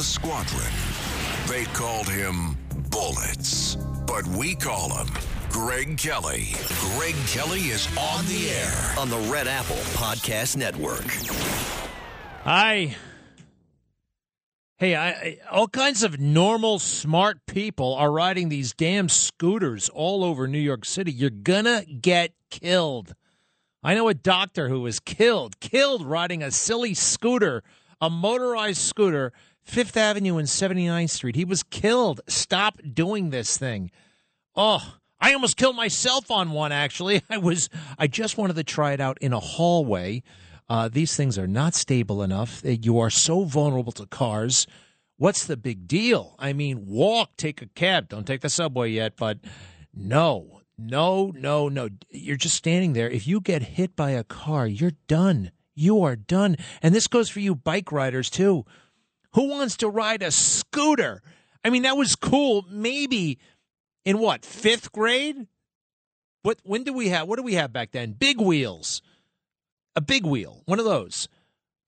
The squadron, they called him Bullets, but we call him Greg Kelly. Greg Kelly is on the air on the Red Apple Podcast Network. Hi. Hey, I, I, all kinds of normal, smart people are riding these damn scooters all over New York City. You're gonna get killed. I know a doctor who was killed, killed riding a silly scooter, a motorized scooter, Fifth Avenue and 79th Street. He was killed. Stop doing this thing. Oh, I almost killed myself on one, actually. I was, I just wanted to try it out in a hallway uh, these things are not stable enough. You are so vulnerable to cars. What's the big deal? I mean, walk, take a cab. Don't take the subway yet, but no, no, no, no. You're just standing there. If you get hit by a car, you're done. You are done. And this goes for you bike riders, too. Who wants to ride a scooter? I mean, that was cool. Maybe in what, fifth grade? What, when do we have, what do we have back then? Big wheels a big wheel, one of those.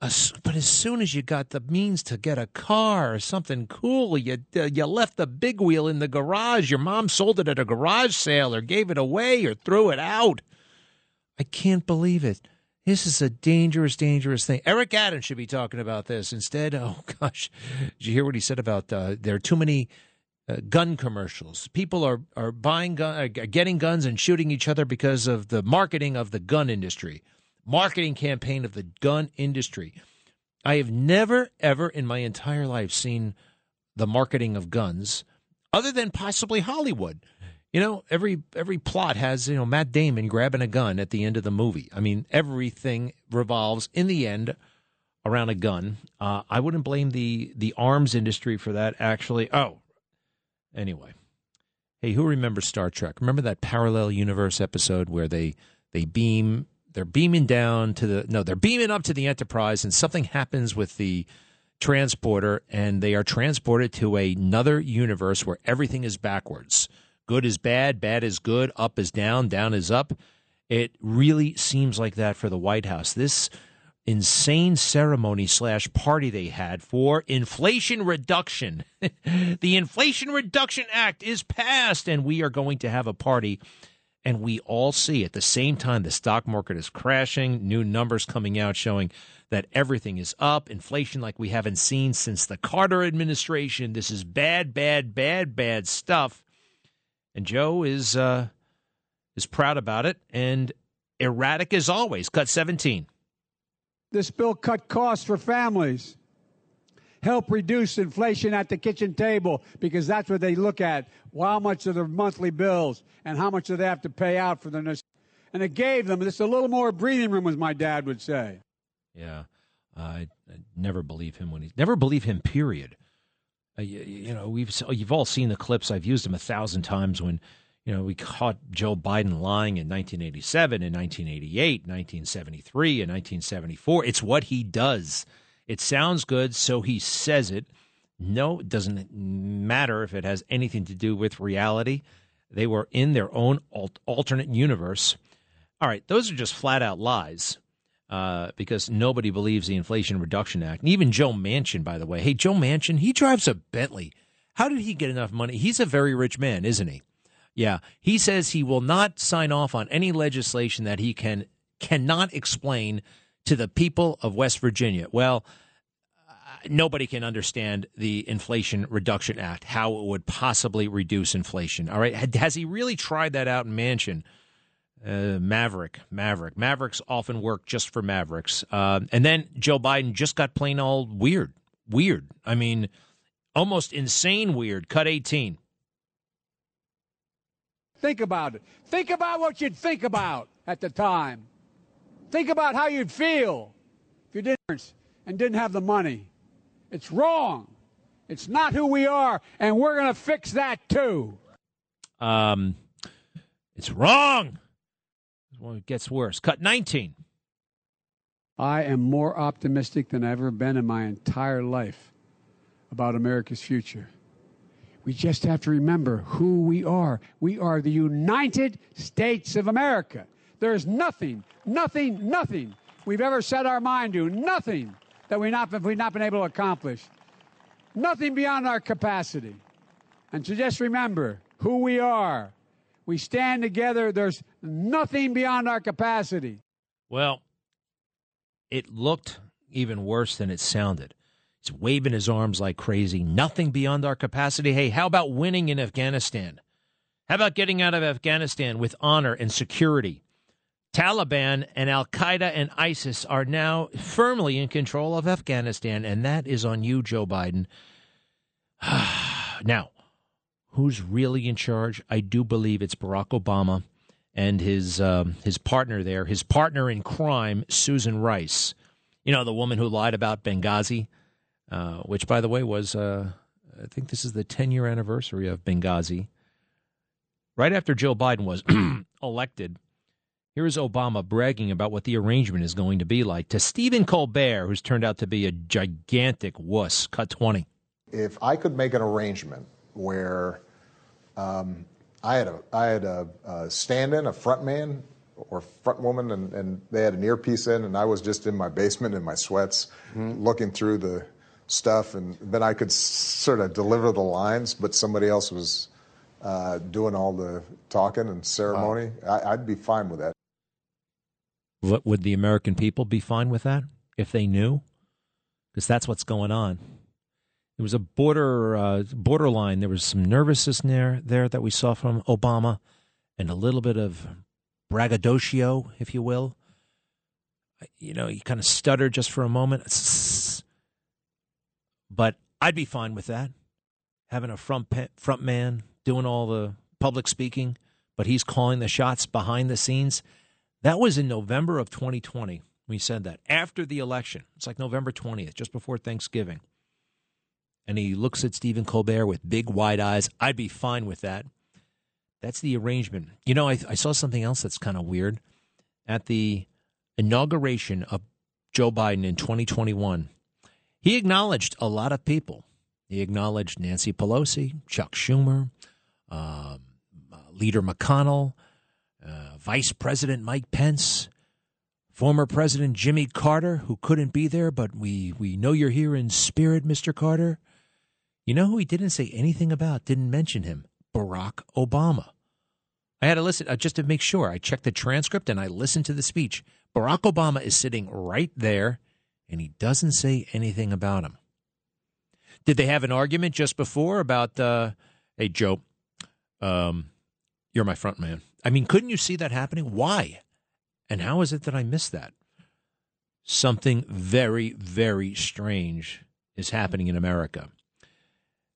but as soon as you got the means to get a car or something cool, you uh, you left the big wheel in the garage. Your mom sold it at a garage sale or gave it away or threw it out. I can't believe it. This is a dangerous, dangerous thing. Eric Adams should be talking about this instead. Oh gosh, did you hear what he said about uh, there are too many uh, gun commercials? People are are buying gun, uh, getting guns and shooting each other because of the marketing of the gun industry marketing campaign of the gun industry. I have never, ever in my entire life seen the marketing of guns other than possibly Hollywood. You know, every every plot has, you know, Matt Damon grabbing a gun at the end of the movie. I mean, everything revolves in the end around a gun. Uh, I wouldn't blame the the arms industry for that actually. Oh. Anyway. Hey, who remembers Star Trek? Remember that parallel universe episode where they they beam they're beaming down to the no, they're beaming up to the Enterprise, and something happens with the transporter, and they are transported to another universe where everything is backwards. Good is bad, bad is good, up is down, down is up. It really seems like that for the White House. This insane ceremony slash party they had for inflation reduction. the Inflation Reduction Act is passed, and we are going to have a party and we all see at the same time the stock market is crashing, new numbers coming out showing that everything is up, inflation like we haven't seen since the Carter administration. This is bad, bad, bad, bad stuff. And Joe is uh, is proud about it and erratic as always. Cut 17. This bill cut costs for families help reduce inflation at the kitchen table because that's what they look at. How much are their monthly bills and how much do they have to pay out for their. And it gave them just a little more breathing room, as my dad would say. Yeah. I, I never believe him when he never believe him, period. Uh, you, you, know, we've you've all seen the clips. I've used them a thousand times when you know, we caught Joe Biden lying in 1987, in 1988, 1973, and 1974. It's what he does. It sounds good, so he says it. No, it doesn't matter if it has anything to do with reality. They were in their own alternate universe. All right, those are just flat out lies uh, because nobody believes the Inflation Reduction Act. And even Joe Manchin, by the way. Hey, Joe Manchin, he drives a Bentley. How did he get enough money? He's a very rich man, isn't he? Yeah, he says he will not sign off on any legislation that he can cannot explain to the people of West Virginia. Well, nobody can understand the Inflation Reduction Act, how it would possibly reduce inflation. All right. Has he really tried that out in Manchin? Uh, Maverick, Maverick. Mavericks often work just for Mavericks. Uh, and then Joe Biden just got plain old weird. Weird. I mean, almost insane weird. Cut 18. Think about it. Think about what you'd think about at the time. Think about how you'd feel if you didn't and didn't have the money. It's wrong. It's not who we are, and we're going to fix that too. Um, it's wrong. Well, it gets worse. Cut 19. I am more optimistic than I've ever been in my entire life about America's future. We just have to remember who we are. We are the United States of America. There's nothing, nothing, nothing we've ever set our mind to, nothing that we not, we've not been able to accomplish, nothing beyond our capacity. And to just remember who we are. We stand together. There's nothing beyond our capacity. Well, it looked even worse than it sounded. He's waving his arms like crazy. Nothing beyond our capacity. Hey, how about winning in Afghanistan? How about getting out of Afghanistan with honor and security? Taliban and Al Qaeda and ISIS are now firmly in control of Afghanistan, and that is on you, Joe Biden. now, who's really in charge? I do believe it's Barack Obama and his um, his partner there, his partner in crime, Susan Rice. You know, the woman who lied about Benghazi, uh, which, by the way, was uh, I think this is the 10 year anniversary of Benghazi. Right after Joe Biden was elected, here is Obama bragging about what the arrangement is going to be like to Stephen Colbert, who's turned out to be a gigantic wuss. Cut 20. If I could make an arrangement where um, I had a I had a, a stand-in, a front man or front woman, and, and they had an earpiece in, and I was just in my basement in my sweats, mm-hmm. looking through the stuff, and then I could s- sort of deliver the lines, but somebody else was uh, doing all the talking and ceremony. Wow. I, I'd be fine with that. What, would the American people be fine with that if they knew? Because that's what's going on. There was a border uh, borderline. There was some nervousness there there that we saw from Obama, and a little bit of braggadocio, if you will. You know, he kind of stuttered just for a moment. But I'd be fine with that, having a front front man doing all the public speaking, but he's calling the shots behind the scenes. That was in November of 2020. We said that after the election. It's like November 20th, just before Thanksgiving and he looks at Stephen Colbert with big wide eyes, I'd be fine with that. That's the arrangement. You know, I, I saw something else that's kind of weird. At the inauguration of Joe Biden in 2021, he acknowledged a lot of people. He acknowledged Nancy Pelosi, Chuck Schumer, um, uh, Leader McConnell, uh, Vice President Mike Pence, former President Jimmy Carter, who couldn't be there, but we, we know you're here in spirit, Mr. Carter. You know who he didn't say anything about, didn't mention him? Barack Obama. I had to listen uh, just to make sure. I checked the transcript and I listened to the speech. Barack Obama is sitting right there and he doesn't say anything about him. Did they have an argument just before about, uh, hey, Joe, um, you're my front man? I mean, couldn't you see that happening? Why? And how is it that I missed that? Something very, very strange is happening in America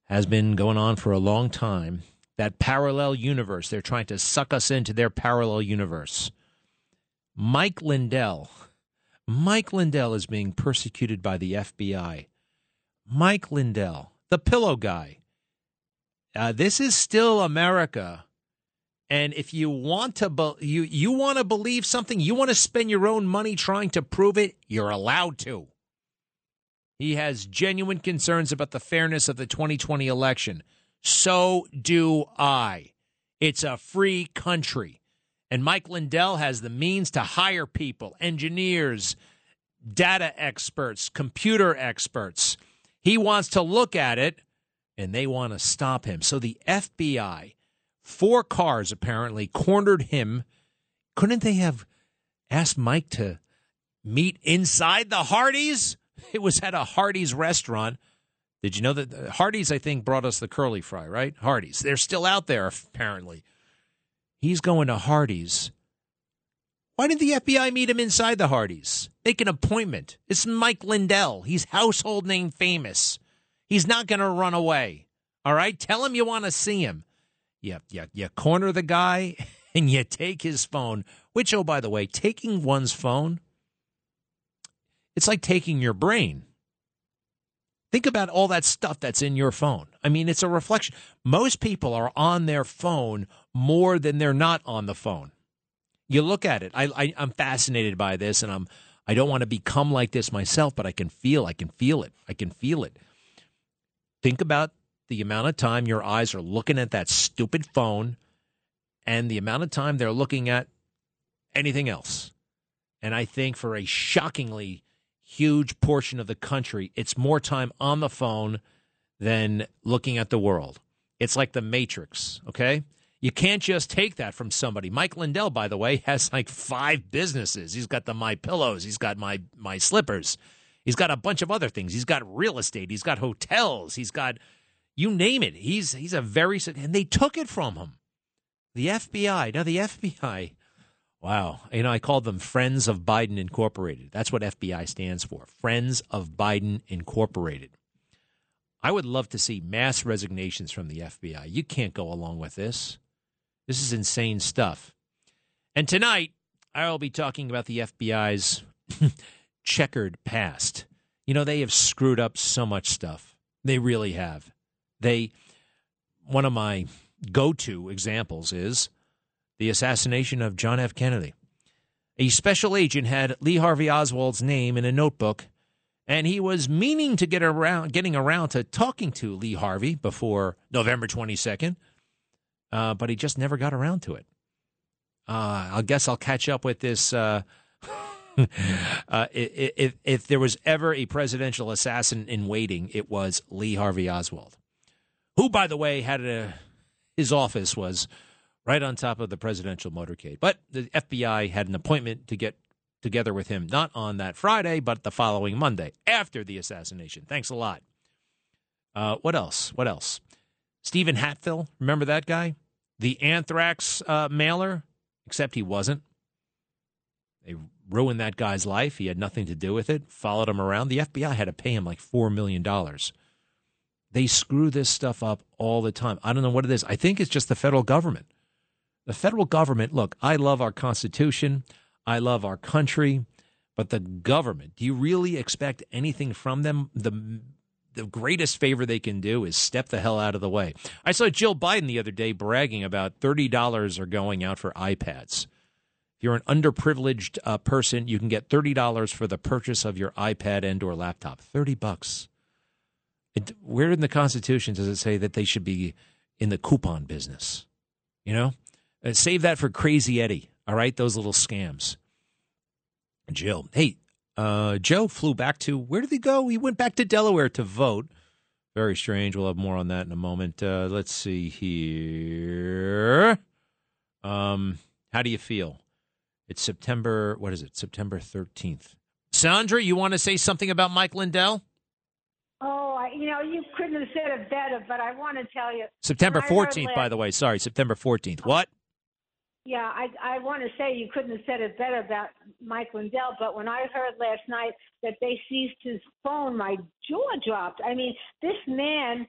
has been going on for a long time. That parallel universe, they're trying to suck us into their parallel universe. Mike Lindell. Mike Lindell is being persecuted by the FBI. Mike Lindell, the pillow guy. Uh, this is still America. And if you want to be- you you want to believe something, you want to spend your own money trying to prove it, you're allowed to. He has genuine concerns about the fairness of the 2020 election. So do I. It's a free country. And Mike Lindell has the means to hire people, engineers, data experts, computer experts. He wants to look at it and they want to stop him. So the FBI, four cars apparently, cornered him. Couldn't they have asked Mike to meet inside the Hardee's? It was at a Hardee's restaurant. Did you know that uh, Hardee's, I think, brought us the curly fry, right? Hardee's. They're still out there, apparently. He's going to Hardee's. Why didn't the FBI meet him inside the Hardee's? Make an appointment. It's Mike Lindell. He's household name famous. He's not going to run away. All right? Tell him you want to see him. You, you, you corner the guy and you take his phone, which, oh, by the way, taking one's phone it's like taking your brain. Think about all that stuff that's in your phone. I mean, it's a reflection. Most people are on their phone more than they're not on the phone. You look at it. I, I I'm fascinated by this, and I'm I don't want to become like this myself, but I can feel. I can feel it. I can feel it. Think about the amount of time your eyes are looking at that stupid phone, and the amount of time they're looking at anything else. And I think for a shockingly huge portion of the country, it's more time on the phone than looking at the world. It's like the Matrix, okay? You can't just take that from somebody. Mike Lindell, by the way, has like five businesses. He's got the My Pillows, he's got my my slippers, he's got a bunch of other things. He's got real estate, he's got hotels, he's got you name it. He's he's a very and they took it from him. The FBI. Now the FBI Wow. You know, I called them Friends of Biden Incorporated. That's what FBI stands for Friends of Biden Incorporated. I would love to see mass resignations from the FBI. You can't go along with this. This is insane stuff. And tonight, I will be talking about the FBI's checkered past. You know, they have screwed up so much stuff. They really have. They, one of my go to examples is the assassination of John F. Kennedy. A special agent had Lee Harvey Oswald's name in a notebook, and he was meaning to get around, getting around to talking to Lee Harvey before November 22nd, uh, but he just never got around to it. Uh, I guess I'll catch up with this. Uh, uh, if, if there was ever a presidential assassin in waiting, it was Lee Harvey Oswald, who, by the way, had a his office was right on top of the presidential motorcade. But the FBI had an appointment to get together with him, not on that Friday, but the following Monday after the assassination. Thanks a lot. Uh, what else? What else? Stephen Hatfill, remember that guy? The anthrax uh, mailer, except he wasn't. They ruined that guy's life. He had nothing to do with it, followed him around. The FBI had to pay him like $4 million. They screw this stuff up all the time. I don't know what it is. I think it's just the federal government. The federal government, look, I love our Constitution, I love our country, but the government, do you really expect anything from them? The the greatest favor they can do is step the hell out of the way. I saw Jill Biden the other day bragging about $30 are going out for iPads. If you're an underprivileged uh, person, you can get $30 for the purchase of your iPad and or laptop. 30 bucks. It, where in the Constitution does it say that they should be in the coupon business? You know? Uh, save that for Crazy Eddie. All right, those little scams. Jill, hey, uh, Joe flew back to where did he go? He went back to Delaware to vote. Very strange. We'll have more on that in a moment. Uh, let's see here. Um, how do you feel? It's September. What is it? September thirteenth. Sandra, you want to say something about Mike Lindell? Oh, I, you know, you couldn't have said it better, but I want to tell you. September 14th, by the way. Sorry, September 14th. What? Yeah, I I want to say you couldn't have said it better about Mike Lindell, but when I heard last night that they seized his phone, my jaw dropped. I mean, this man,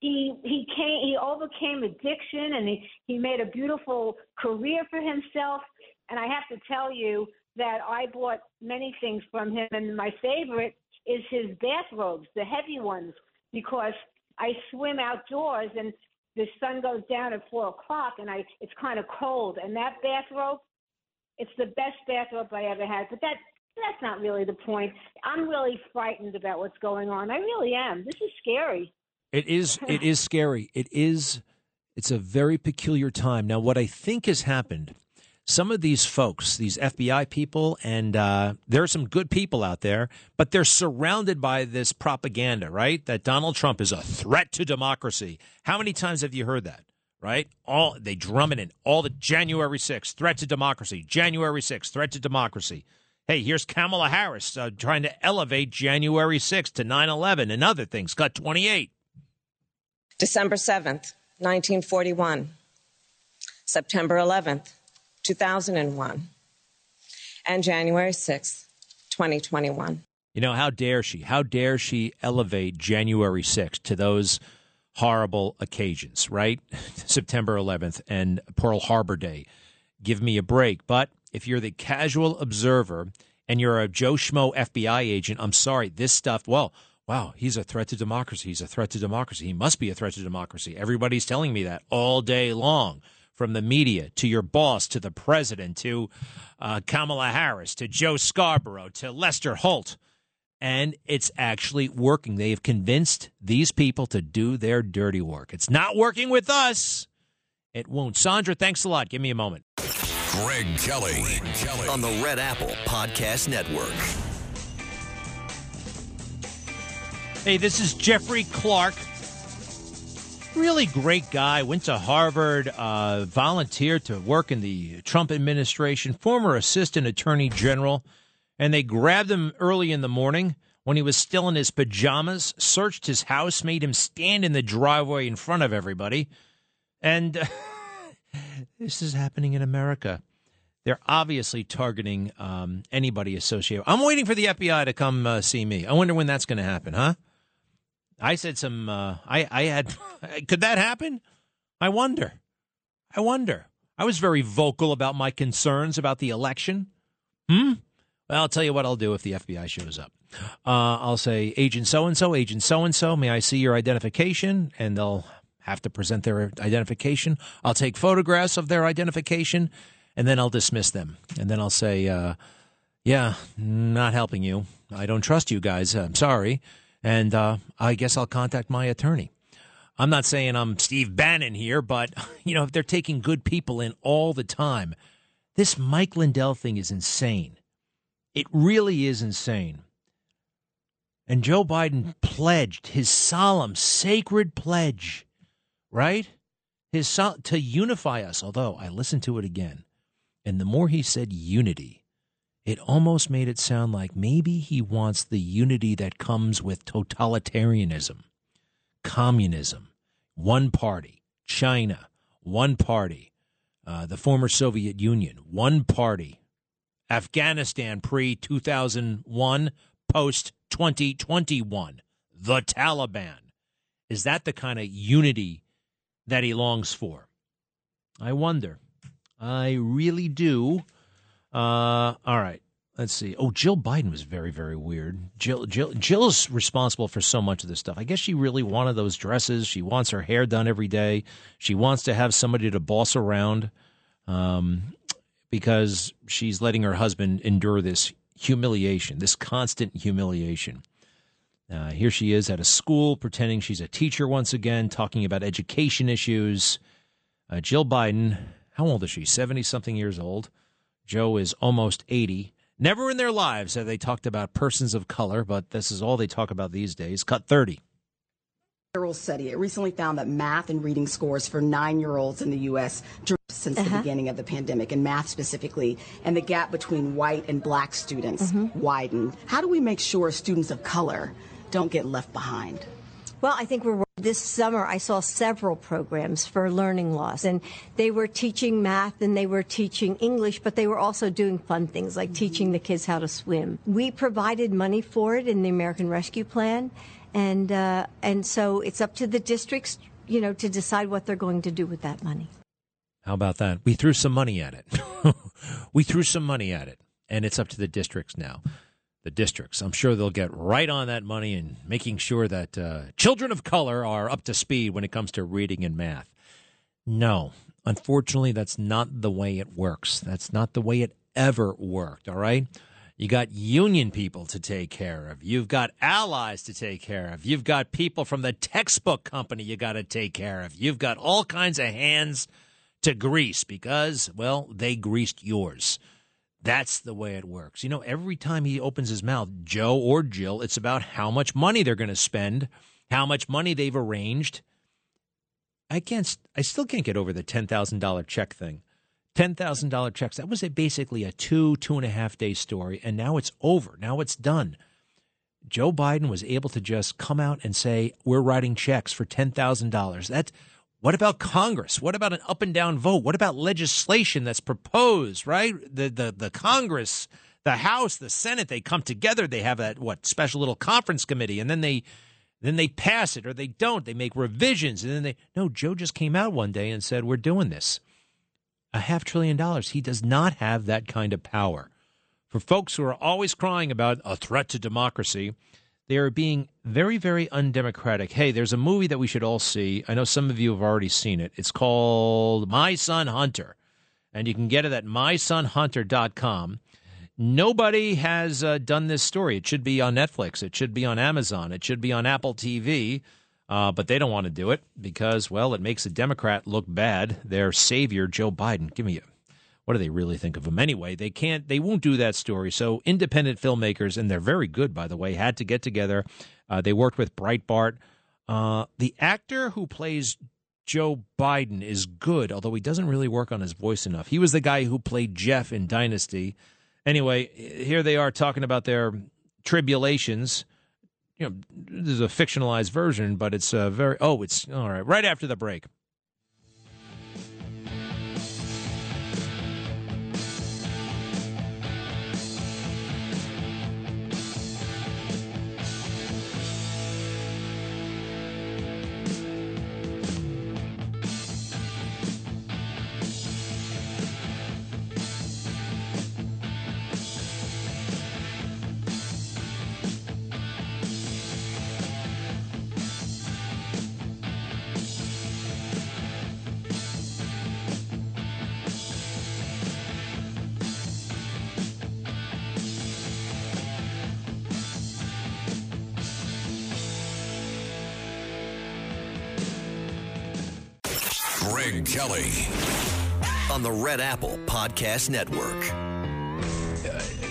he he came, he overcame addiction, and he he made a beautiful career for himself. And I have to tell you that I bought many things from him, and my favorite is his bathrobes, the heavy ones, because I swim outdoors and the sun goes down at four o'clock and I it's kind of cold. And that bathrobe it's the best bathrobe I ever had. But that that's not really the point. I'm really frightened about what's going on. I really am. This is scary. It is it is scary. It is it's a very peculiar time. Now what I think has happened some of these folks, these FBI people, and uh, there are some good people out there, but they're surrounded by this propaganda, right? That Donald Trump is a threat to democracy. How many times have you heard that? Right? All they drum it in. All the January 6th, threat to democracy. January 6th, threat to democracy. Hey, here's Kamala Harris uh, trying to elevate January 6th to 9 11 and other things. Cut 28. December 7th, 1941. September 11th, 2001, and January 6th, 2021. You know, how dare she? How dare she elevate January 6th to those horrible occasions, right? September 11th and Pearl Harbor Day. Give me a break. But if you're the casual observer and you're a Joe Schmo FBI agent, I'm sorry, this stuff, well, wow, he's a threat to democracy. He's a threat to democracy. He must be a threat to democracy. Everybody's telling me that all day long, from the media to your boss to the president to uh, Kamala Harris to Joe Scarborough to Lester Holt. And it's actually working. They have convinced these people to do their dirty work. It's not working with us. It won't. Sandra, thanks a lot. Give me a moment. Greg Kelly. Greg Kelly. on the Red Apple Podcast Network. Hey, this is Jeffrey Clark. Really great guy. Went to Harvard, uh, volunteered to work in the Trump administration, former assistant attorney general. And they grabbed him early in the morning when he was still in his pajamas, searched his house, made him stand in the driveway in front of everybody. And this is happening in America. They're obviously targeting um, anybody associated. I'm waiting for the FBI to come uh, see me. I wonder when that's going to happen, huh? I said some. Uh, I I had. Could that happen? I wonder. I wonder. I was very vocal about my concerns about the election. Hmm. Well, I'll tell you what I'll do if the FBI shows up. Uh, I'll say, Agent so and so, Agent so and so, may I see your identification? And they'll have to present their identification. I'll take photographs of their identification, and then I'll dismiss them. And then I'll say, uh, yeah, not helping you. I don't trust you guys. I'm sorry. And uh, I guess I'll contact my attorney. I'm not saying I'm Steve Bannon here, but you know, if they're taking good people in all the time, this Mike Lindell thing is insane. It really is insane. And Joe Biden pledged his solemn, sacred pledge, right? His sol- to unify us. Although I listened to it again, and the more he said unity, it almost made it sound like maybe he wants the unity that comes with totalitarianism, communism, one party, China, one party, uh, the former Soviet Union, one party, Afghanistan pre 2001, post 2021, the Taliban. Is that the kind of unity that he longs for? I wonder. I really do. Uh, all right. Let's see. Oh, Jill Biden was very, very weird. Jill, Jill, Jill's responsible for so much of this stuff. I guess she really wanted those dresses. She wants her hair done every day. She wants to have somebody to boss around, um, because she's letting her husband endure this humiliation, this constant humiliation. Uh, here she is at a school pretending she's a teacher once again, talking about education issues. Uh, Jill Biden, how old is she? 70 something years old. Joe is almost 80. Never in their lives have they talked about persons of color, but this is all they talk about these days. Cut 30. Federal study. It recently found that math and reading scores for nine year olds in the U.S. dropped since the uh-huh. beginning of the pandemic, and math specifically, and the gap between white and black students mm-hmm. widened. How do we make sure students of color don't get left behind? Well, I think we're this summer. I saw several programs for learning loss, and they were teaching math and they were teaching English, but they were also doing fun things like teaching the kids how to swim. We provided money for it in the American Rescue Plan, and uh, and so it's up to the districts, you know, to decide what they're going to do with that money. How about that? We threw some money at it. we threw some money at it, and it's up to the districts now. The districts. I'm sure they'll get right on that money and making sure that uh, children of color are up to speed when it comes to reading and math. No, unfortunately, that's not the way it works. That's not the way it ever worked. All right. You got union people to take care of. You've got allies to take care of. You've got people from the textbook company you got to take care of. You've got all kinds of hands to grease because, well, they greased yours. That's the way it works. You know, every time he opens his mouth, Joe or Jill, it's about how much money they're going to spend, how much money they've arranged. I can't, I still can't get over the $10,000 check thing. $10,000 checks. That was a, basically a two, two and a half day story. And now it's over. Now it's done. Joe Biden was able to just come out and say, we're writing checks for $10,000. That, what about Congress? What about an up and down vote? What about legislation that's proposed, right? The, the, the Congress, the House, the Senate, they come together. They have that, what, special little conference committee and then they, then they pass it or they don't. They make revisions and then they, no, Joe just came out one day and said, we're doing this. A half trillion dollars. He does not have that kind of power. For folks who are always crying about a threat to democracy, they are being very, very undemocratic. Hey, there's a movie that we should all see. I know some of you have already seen it. It's called My Son Hunter, and you can get it at mysonhunter.com. Nobody has uh, done this story. It should be on Netflix. It should be on Amazon. It should be on Apple TV. Uh, but they don't want to do it because, well, it makes a Democrat look bad. Their savior, Joe Biden. Give me a what do they really think of him anyway? They can't, they won't do that story. So independent filmmakers, and they're very good, by the way, had to get together. Uh, they worked with Breitbart. Uh, the actor who plays Joe Biden is good, although he doesn't really work on his voice enough. He was the guy who played Jeff in Dynasty. Anyway, here they are talking about their tribulations. You know, this is a fictionalized version, but it's a very, oh, it's all right, right after the break. Kelly on the Red Apple Podcast Network.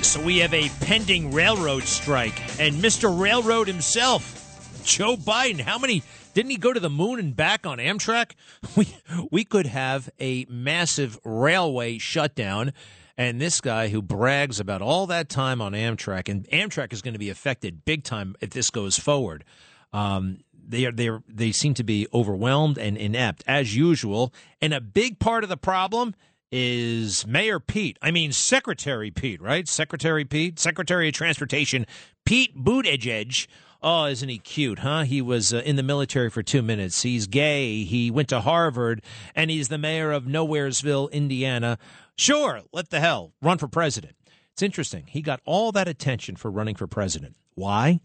So we have a pending railroad strike, and Mr. Railroad himself, Joe Biden. How many didn't he go to the moon and back on Amtrak? We we could have a massive railway shutdown. And this guy who brags about all that time on Amtrak, and Amtrak is going to be affected big time if this goes forward. Um, they are they are, they seem to be overwhelmed and inept as usual. And a big part of the problem is Mayor Pete. I mean Secretary Pete, right? Secretary Pete, Secretary of Transportation Pete Buttigieg. Oh, isn't he cute, huh? He was uh, in the military for two minutes. He's gay. He went to Harvard, and he's the mayor of Nowheresville, Indiana. Sure, let the hell run for president. It's interesting. He got all that attention for running for president. Why?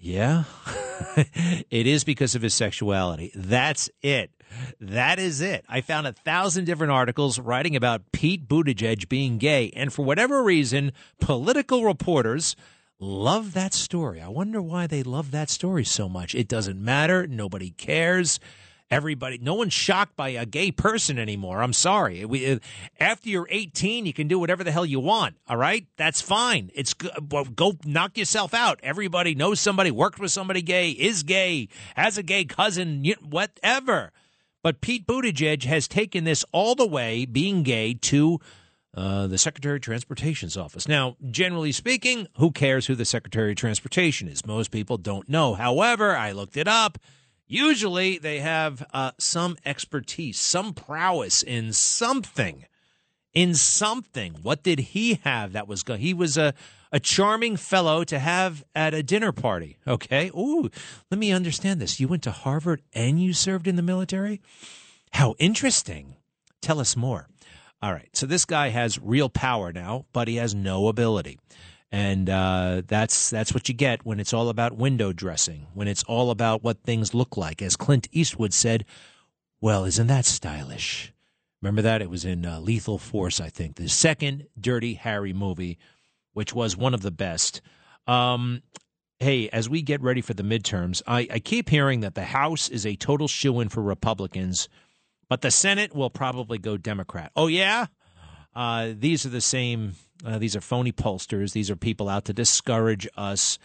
Yeah, it is because of his sexuality. That's it. That is it. I found a thousand different articles writing about Pete Buttigieg being gay, and for whatever reason, political reporters love that story. I wonder why they love that story so much. It doesn't matter. Nobody cares everybody no one's shocked by a gay person anymore i'm sorry we, uh, after you're 18 you can do whatever the hell you want all right that's fine it's well, go knock yourself out everybody knows somebody worked with somebody gay is gay has a gay cousin whatever but pete buttigieg has taken this all the way being gay to uh, the Secretary of Transportation's office. Now, generally speaking, who cares who the Secretary of Transportation is? Most people don't know. However, I looked it up. Usually they have uh, some expertise, some prowess in something. In something. What did he have that was good? He was a, a charming fellow to have at a dinner party. Okay. Ooh, let me understand this. You went to Harvard and you served in the military? How interesting. Tell us more. All right. So this guy has real power now, but he has no ability and uh, that's that's what you get when it's all about window dressing, when it's all about what things look like. As Clint Eastwood said, "Well, isn't that stylish?" Remember that it was in uh, Lethal Force, I think, the second Dirty Harry movie, which was one of the best. Um, hey, as we get ready for the midterms, I, I keep hearing that the House is a total shoe in for Republicans, but the Senate will probably go Democrat. Oh yeah, uh, these are the same uh, these are phony pollsters. These are people out to discourage us.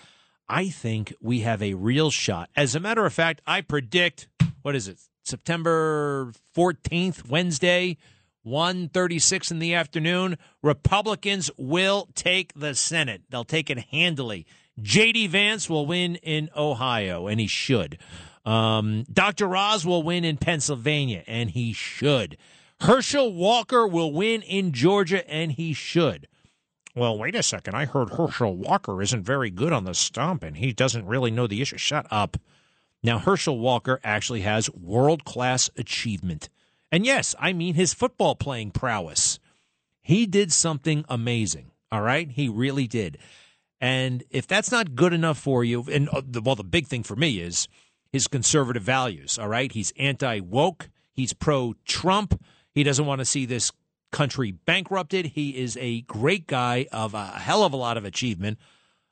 I think we have a real shot. As a matter of fact, I predict what is it? September 14th, Wednesday, 1:36 in the afternoon, Republicans will take the Senate. They'll take it handily. JD Vance will win in Ohio and he should. Um, Dr. Oz will win in Pennsylvania and he should. Herschel Walker will win in Georgia and he should. Well, wait a second. I heard Herschel Walker isn't very good on the stump and he doesn't really know the issue. Shut up. Now, Herschel Walker actually has world class achievement. And yes, I mean his football playing prowess. He did something amazing. All right? He really did. And if that's not good enough for you, and uh, well, the big thing for me is his conservative values. All right, he's anti woke. He's pro Trump. He doesn't want to see this country bankrupted. He is a great guy of a hell of a lot of achievement.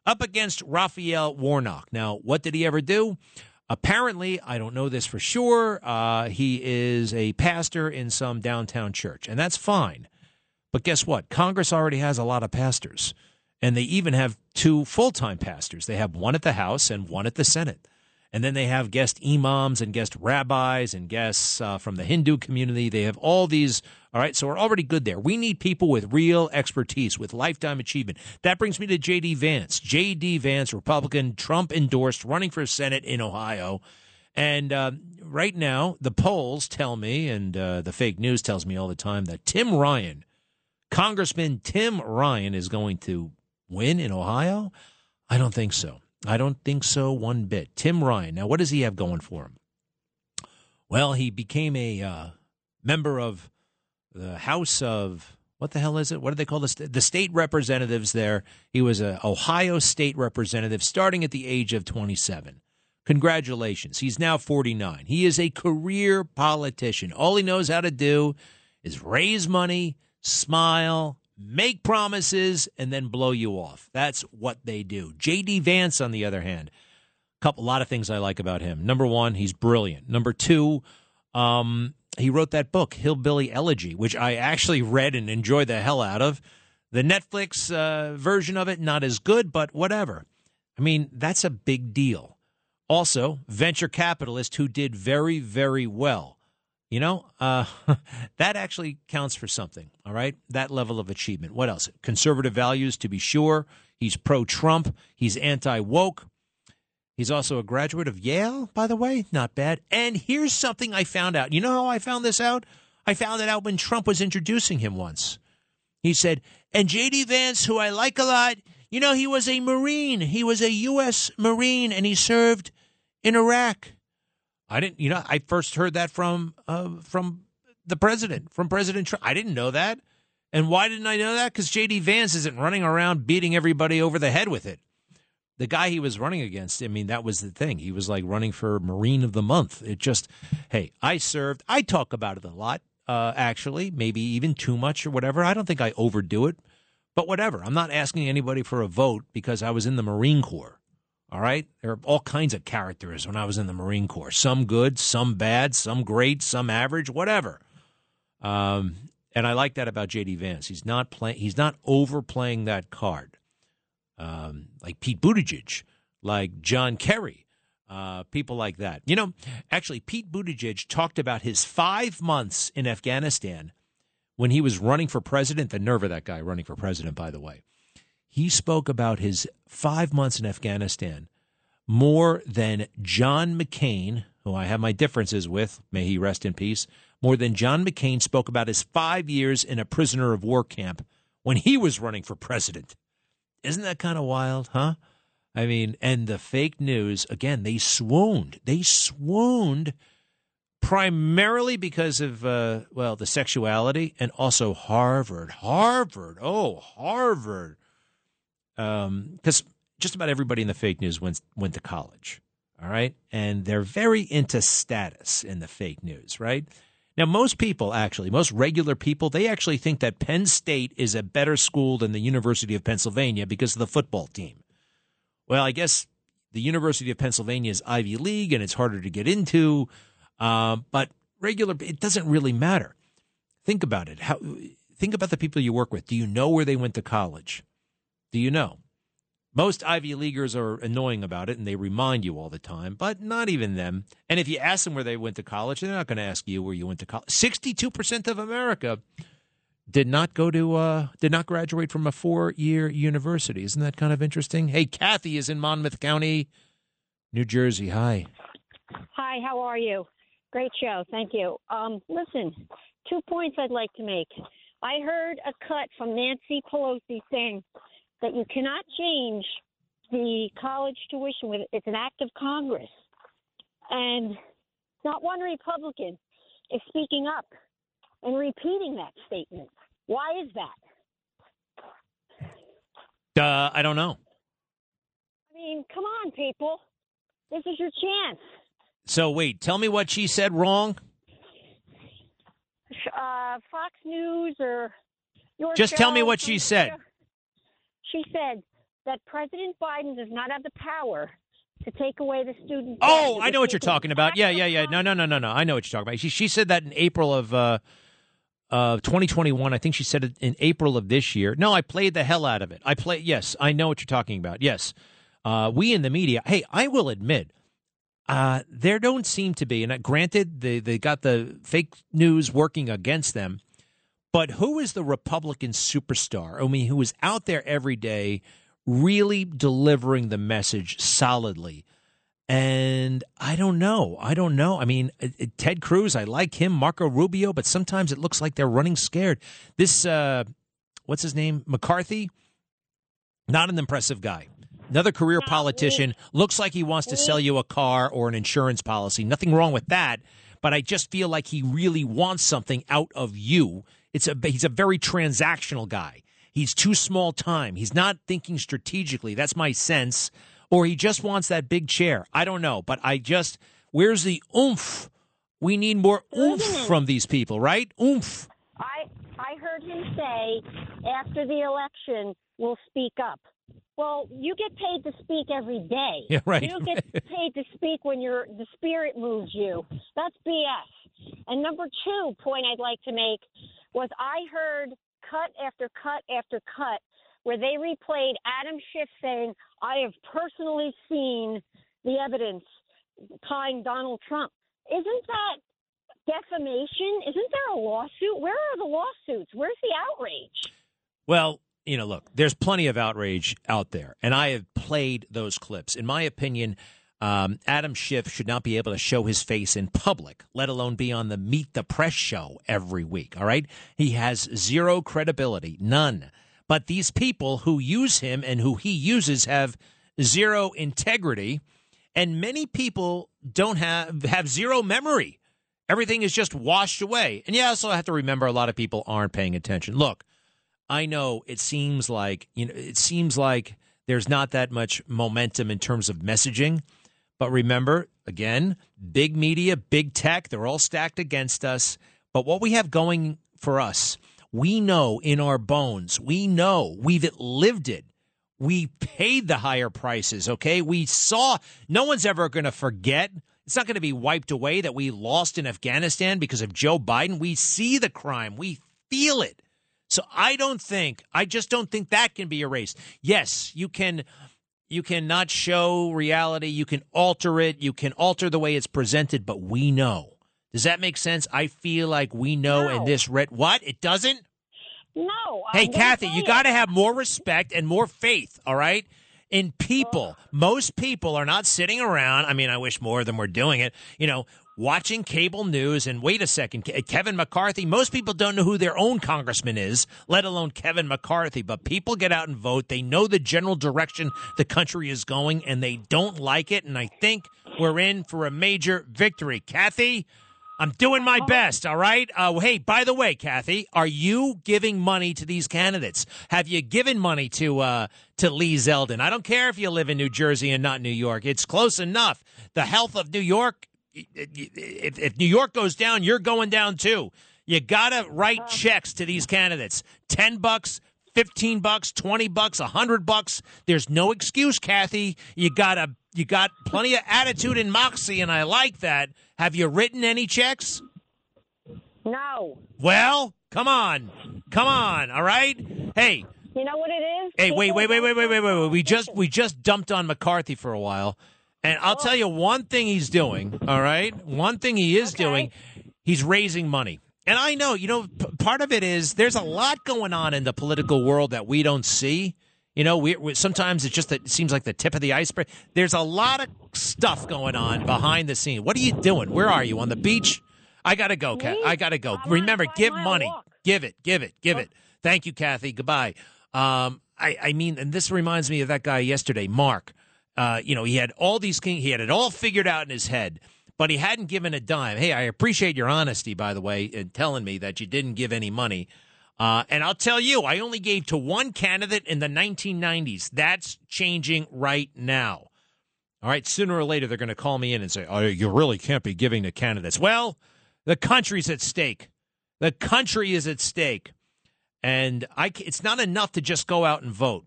Up against Raphael Warnock. Now, what did he ever do? Apparently, I don't know this for sure. Uh, he is a pastor in some downtown church, and that's fine. But guess what? Congress already has a lot of pastors, and they even have two full time pastors. They have one at the House and one at the Senate. And then they have guest imams and guest rabbis and guests uh, from the Hindu community. They have all these. All right, so we're already good there. We need people with real expertise, with lifetime achievement. That brings me to J.D. Vance. J.D. Vance, Republican, Trump endorsed, running for Senate in Ohio. And uh, right now, the polls tell me, and uh, the fake news tells me all the time, that Tim Ryan, Congressman Tim Ryan, is going to win in Ohio. I don't think so. I don't think so one bit. Tim Ryan. Now, what does he have going for him? Well, he became a uh, member of the House of what the hell is it? What do they call this? The state representatives there. He was a Ohio state representative starting at the age of 27. Congratulations. He's now 49. He is a career politician. All he knows how to do is raise money, smile, make promises and then blow you off. That's what they do. JD Vance, on the other hand, a couple, a lot of things I like about him. Number one, he's brilliant. Number two, um, he wrote that book, Hillbilly Elegy, which I actually read and enjoyed the hell out of. The Netflix uh, version of it, not as good, but whatever. I mean, that's a big deal. Also, venture capitalist who did very, very well. You know, uh, that actually counts for something, all right? That level of achievement. What else? Conservative values, to be sure. He's pro Trump. He's anti woke. He's also a graduate of Yale, by the way. Not bad. And here's something I found out. You know how I found this out? I found it out when Trump was introducing him once. He said, and J.D. Vance, who I like a lot, you know, he was a Marine. He was a U.S. Marine and he served in Iraq. I didn't, you know, I first heard that from uh, from the president, from President Trump. I didn't know that. And why didn't I know that? Because J.D. Vance isn't running around beating everybody over the head with it. The guy he was running against, I mean, that was the thing. He was like running for Marine of the Month. It just, hey, I served. I talk about it a lot, uh, actually, maybe even too much or whatever. I don't think I overdo it, but whatever. I'm not asking anybody for a vote because I was in the Marine Corps. All right. There are all kinds of characters when I was in the Marine Corps. Some good, some bad, some great, some average, whatever. Um, and I like that about JD Vance. He's not playing. He's not overplaying that card, um, like Pete Buttigieg, like John Kerry, uh, people like that. You know, actually, Pete Buttigieg talked about his five months in Afghanistan when he was running for president. The nerve of that guy running for president, by the way he spoke about his five months in Afghanistan more than John McCain, who I have my differences with, may he rest in peace, more than John McCain spoke about his five years in a prisoner of war camp when he was running for president. Isn't that kind of wild, huh? I mean, and the fake news, again, they swooned. They swooned primarily because of, uh, well, the sexuality and also Harvard. Harvard. Oh, Harvard because um, just about everybody in the fake news went went to college. All right, and they're very into status in the fake news, right? Now, most people actually, most regular people, they actually think that Penn State is a better school than the University of Pennsylvania because of the football team. Well, I guess the University of Pennsylvania is Ivy League and it's harder to get into, uh, but regular, it doesn't really matter. Think about it. How, think about the people you work with. Do you know where they went to college? Do you know? Most Ivy Leaguers are annoying about it and they remind you all the time, but not even them. And if you ask them where they went to college, they're not going to ask you where you went to college. 62% of America did not go to, uh, did not graduate from a four year university. Isn't that kind of interesting? Hey, Kathy is in Monmouth County, New Jersey. Hi. Hi, how are you? Great show. Thank you. Um, listen, two points I'd like to make. I heard a cut from Nancy Pelosi saying that you cannot change the college tuition with it's an act of Congress. And not one Republican is speaking up and repeating that statement. Why is that? Uh, I don't know. I mean, come on, people. This is your chance. So wait, tell me what she said wrong. Uh, Fox News or your Just tell me what she said. She said that President Biden does not have the power to take away the student. Oh, I know what you're talking about. Yeah, yeah, yeah. No, no, no, no, no. I know what you're talking about. She she said that in April of uh of 2021. I think she said it in April of this year. No, I played the hell out of it. I play. Yes, I know what you're talking about. Yes, uh, we in the media. Hey, I will admit. Uh, there don't seem to be, and uh, granted, they, they got the fake news working against them. But who is the Republican superstar? I mean, who is out there every day, really delivering the message solidly? And I don't know. I don't know. I mean, Ted Cruz, I like him, Marco Rubio, but sometimes it looks like they're running scared. This, uh, what's his name? McCarthy, not an impressive guy. Another career politician looks like he wants to sell you a car or an insurance policy. Nothing wrong with that, but I just feel like he really wants something out of you. It's a he's a very transactional guy. He's too small time. He's not thinking strategically. That's my sense. Or he just wants that big chair. I don't know, but I just where's the oomph? We need more oomph mm-hmm. from these people, right? Oomph. I I heard him say after the election we'll speak up. Well, you get paid to speak every day. Yeah, right. You get paid to speak when your the spirit moves you. That's BS. And number two point I'd like to make was I heard cut after cut after cut where they replayed Adam Schiff saying, "I have personally seen the evidence tying Donald Trump." Isn't that defamation? Isn't there a lawsuit? Where are the lawsuits? Where's the outrage? Well, you know, look, there's plenty of outrage out there, and I have played those clips. In my opinion, um, Adam Schiff should not be able to show his face in public, let alone be on the Meet the Press show every week. All right. He has zero credibility, none. But these people who use him and who he uses have zero integrity, and many people don't have have zero memory. Everything is just washed away. And yeah, also I have to remember a lot of people aren't paying attention. Look, I know it seems like you know it seems like there's not that much momentum in terms of messaging, but remember again, big media, big tech, they're all stacked against us. But what we have going for us, we know in our bones, we know we've lived it. We paid the higher prices, okay? We saw no one's ever going to forget. It's not going to be wiped away that we lost in Afghanistan because of Joe Biden. We see the crime. We feel it. So I don't think, I just don't think that can be erased. Yes, you can you cannot show reality, you can alter it, you can alter the way it's presented, but we know. Does that make sense? I feel like we know No. in this red what? It doesn't? No. Hey, I'm Kathy, you got to have more respect and more faith, all right? In people. Most people are not sitting around. I mean, I wish more of them were doing it, you know, watching cable news and wait a second, Kevin McCarthy. Most people don't know who their own congressman is, let alone Kevin McCarthy. But people get out and vote. They know the general direction the country is going and they don't like it. And I think we're in for a major victory. Kathy, I'm doing my best, all right? Uh, hey, by the way, Kathy, are you giving money to these candidates? Have you given money to uh, to Lee Zeldin? I don't care if you live in New Jersey and not New York. It's close enough. The health of New York, if, if New York goes down, you're going down too. You got to write checks to these candidates. 10 bucks, 15 bucks, 20 bucks, 100 bucks. There's no excuse, Kathy. You got to you got plenty of attitude and moxie and I like that. Have you written any checks? No. Well, come on. Come on, all right? Hey, You know what it is? Hey, wait, wait, wait, wait, wait, wait, wait, wait. We just we just dumped on McCarthy for a while. And I'll tell you one thing he's doing, all right? One thing he is Okay. doing, he's raising money. And I know, you know, p- part of it is there's a lot going on in the political world that we don't see. You know, we, we sometimes it's just that it seems like the tip of the iceberg. There's a lot of stuff going on behind the scene. What are you doing? Where are you on the beach? I gotta go, Kat. I gotta go. On Remember, give money. walk. Give it. Give it. Give it. Thank you, Kathy. Goodbye. Um, I, I mean, and this reminds me of that guy yesterday, Mark. Uh, you know, he had all these king. He had it all figured out in his head, but he hadn't given a dime. Hey, I appreciate your honesty, by the way, in telling me that you didn't give any money. Uh, and I'll tell you, I only gave to one candidate in the 1990s. That's changing right now. All right, sooner or later, they're going to call me in and say, oh, you really can't be giving to candidates. Well, the country's at stake. The country is at stake. And I, it's not enough to just go out and vote.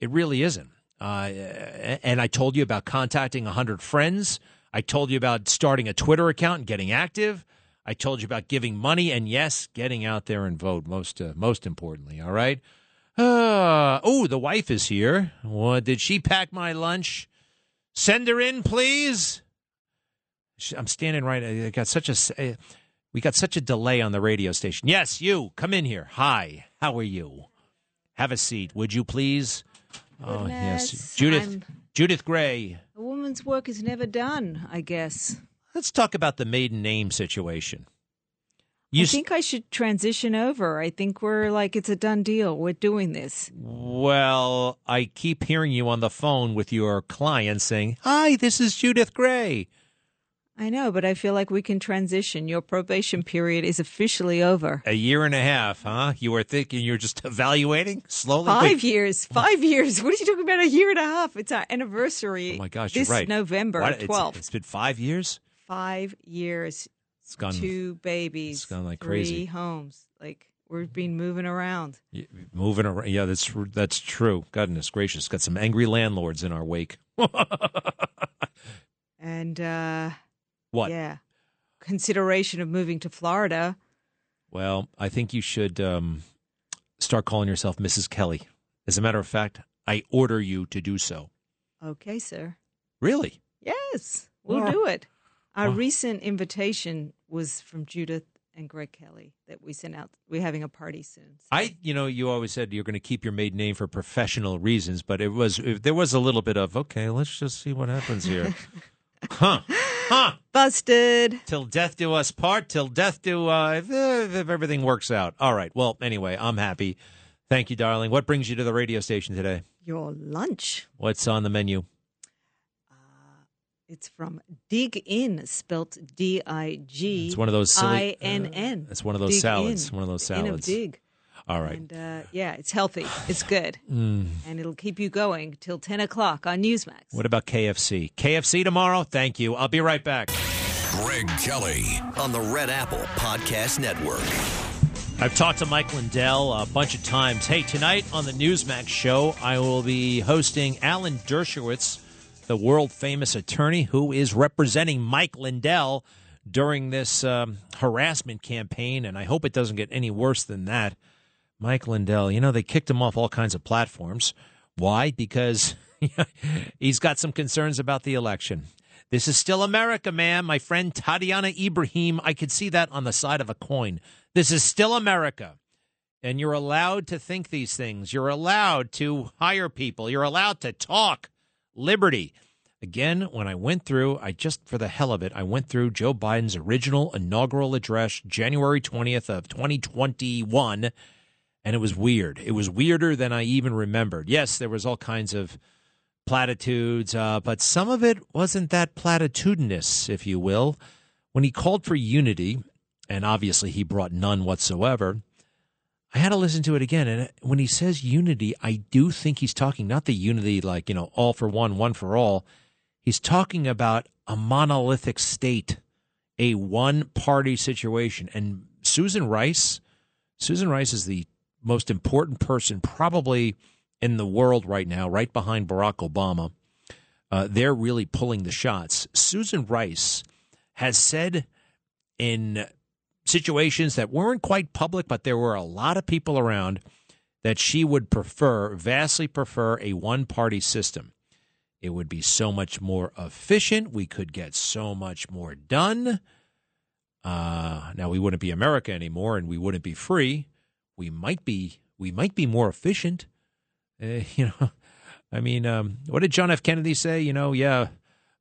It really isn't. Uh, and I told you about contacting 100 friends. I told you about starting a Twitter account and getting active. I told you about giving money and yes, getting out there and vote. Most uh, most importantly, all right. Uh, oh, the wife is here. What did she pack my lunch? Send her in, please. I'm standing right. I got such a we got such a delay on the radio station. Yes, you come in here. Hi, how are you? Have a seat, would you please? Oh yes, Judith. I'm, Judith Gray. A woman's work is never done. I guess. Let's talk about the maiden name situation. You I think I should transition over. I think we're like it's a done deal. We're doing this. Well, I keep hearing you on the phone with your client saying, "Hi, this is Judith Gray." I know, but I feel like we can transition. Your probation period is officially over. A year and a half, huh? You were thinking you're just evaluating slowly? Five Wait. years. Five years. What are you talking about? A year and a half. It's our anniversary. Oh my gosh, this you're right. November 12th. It's, been five years? Five years. It's gone. Two babies. It's gone like three crazy. homes. Like we've been moving around. Yeah, moving around. Yeah, that's that's true. Goodness gracious, got some angry landlords in our wake. and uh what? Yeah. Consideration of moving to Florida. Well, I think you should um, start calling yourself Mrs. Kelly. As a matter of fact, I order you to do so. Okay, sir. Really? Yes, we'll do it. Our recent invitation was from Judith and Greg Kelly that we sent out. We're having a party soon. So. I, you know, you always said you're going to keep your maiden name for professional reasons, but it was there was a little bit of okay. Let's just see what happens here. huh? Huh? Busted. Till death do us part. Till death do uh, if, if everything works out. All right. Well, anyway, I'm happy. Thank you, darling. What brings you to the radio station today? Your lunch. What's on the menu? Uh, it's from Dig Inn, spelt D I G. It's one of those silly. I N N. It's one of those Dig salads. In. One of those salads. Inn of Dig. All right. And uh, yeah, it's healthy. It's good. Mm. And it'll keep you going till 10 o'clock on Newsmax. What about KFC? KFC tomorrow? Thank you. I'll be right back. Greg Kelly on the Red Apple Podcast Network. I've talked to Mike Lindell a bunch of times. Hey, tonight on the Newsmax show, I will be hosting Alan Dershowitz, the world famous attorney who is representing Mike Lindell during this um, harassment campaign. And I hope it doesn't get any worse than that. Mike Lindell, you know, they kicked him off all kinds of platforms. Why? Because he's got some concerns about the election. This is still America, man. My friend Tatiana Ibrahim, I could see that on the side of a coin. This is still America. And you're allowed to think these things. You're allowed to hire people. You're allowed to talk. Liberty. Again, when I went through, I just, for the hell of it, I went through Joe Biden's original inaugural address, January 20th of 2021 and it was weird. It was weirder than I even remembered. Yes, there was all kinds of platitudes, uh, but some of it wasn't that platitudinous, if you will. When he called for unity, and obviously he brought none whatsoever, I had to listen to it again. And when he says unity, I do think he's talking not the unity like, you know, all for one, one for all. He's talking about a monolithic state, a one party situation. And Susan Rice, Susan Rice is the most important person probably in the world right now, right behind Barack Obama. Uh, they're really pulling the shots. Susan Rice has said in situations that weren't quite public, but there were a lot of people around that she would prefer, vastly prefer, a one party system. It would be so much more efficient. We could get so much more done. Uh, now, we wouldn't be America anymore and we wouldn't be free we might be we might be more efficient. Uh, you know, I mean, um, what did John F. Kennedy say? You know, yeah,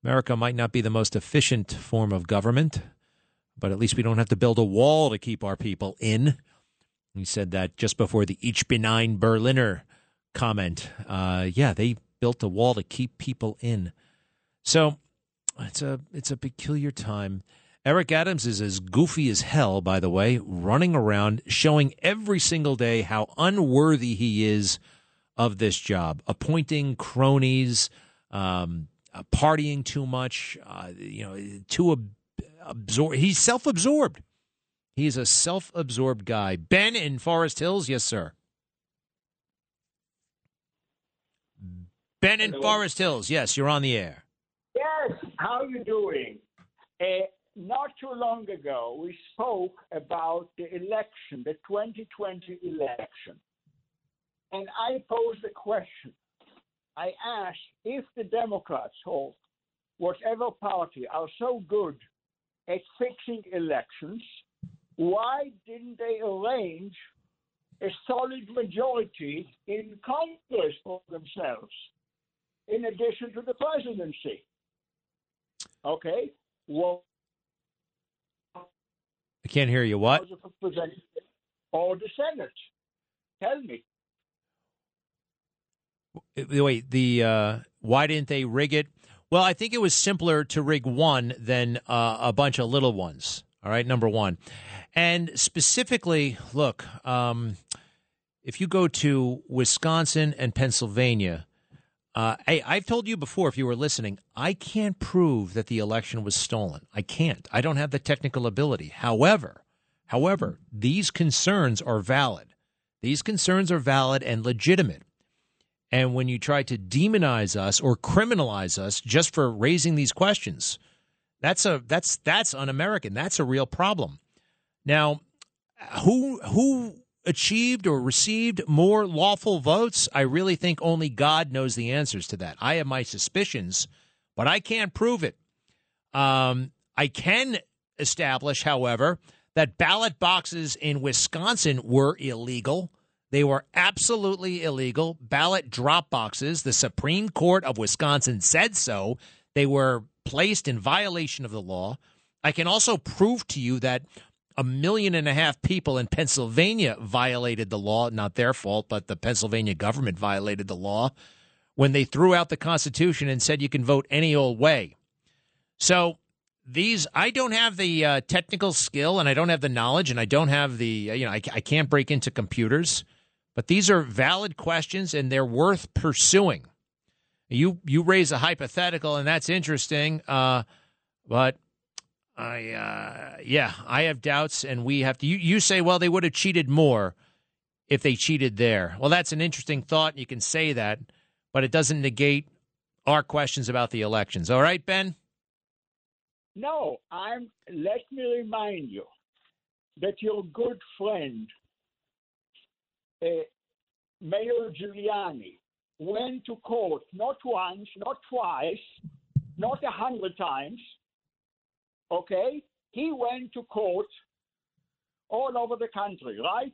America might not be the most efficient form of government, but at least we don't have to build a wall to keep our people in. He said that just before the Ich bin ein Berliner comment. Uh, yeah, they built a wall to keep people in. So it's a it's a peculiar time. Eric Adams is as goofy as hell, by the way, running around showing every single day how unworthy he is of this job, appointing cronies, um, uh, partying too much, uh, you know, too ab- absorbed. He's self absorbed. He's a self absorbed guy. Ben in Forest Hills, yes, sir. Ben in Hello. Forest Hills, yes, you're on the air. Yes, how are you doing? Uh, not too long ago, we spoke about the election, the 2020 election. And I posed a question. I asked if the Democrats or whatever party are so good at fixing elections, why didn't they arrange a solid majority in Congress for themselves, in addition to the presidency? Okay. Well, I can't hear you. What? or the Senate? Tell me. Wait, the uh, why didn't they rig it? Well, I think it was simpler to rig one than uh, a bunch of little ones. All right, number one, and specifically, look, um, if you go to Wisconsin and Pennsylvania, uh, hey, I've told you before, if you were listening, I can't prove that the election was stolen. I can't. I don't have the technical ability. However, however, these concerns are valid. These concerns are valid and legitimate. And when you try to demonize us or criminalize us just for raising these questions, that's a that's that's un-American. That's a real problem. Now, who who achieved or received more lawful votes? I really think only God knows the answers to that. I have my suspicions, but I can't prove it. Um, I can establish, however, that ballot boxes in Wisconsin were illegal. They were absolutely illegal. Ballot drop boxes. The Supreme Court of Wisconsin said so. They were placed in violation of the law. I can also prove to you that a million and a half people in Pennsylvania violated the law. Not their fault, but the Pennsylvania government violated the law when they threw out the Constitution and said you can vote any old way. So these, I don't have the uh, technical skill and I don't have the knowledge and I don't have the, uh, you know, I, I can't break into computers. But these are valid questions and they're worth pursuing. You you raise a hypothetical and that's interesting, uh, but I uh, yeah I have doubts and we have to. You, you say well they would have cheated more if they cheated there. Well, that's an interesting thought. You can say that, but it doesn't negate our questions about the elections. All right, Ben. No, I'm. Let me remind you that your good friend, uh, Mayor Giuliani, went to court not once, not twice, not a hundred times. Okay, he went to court all over the country, right?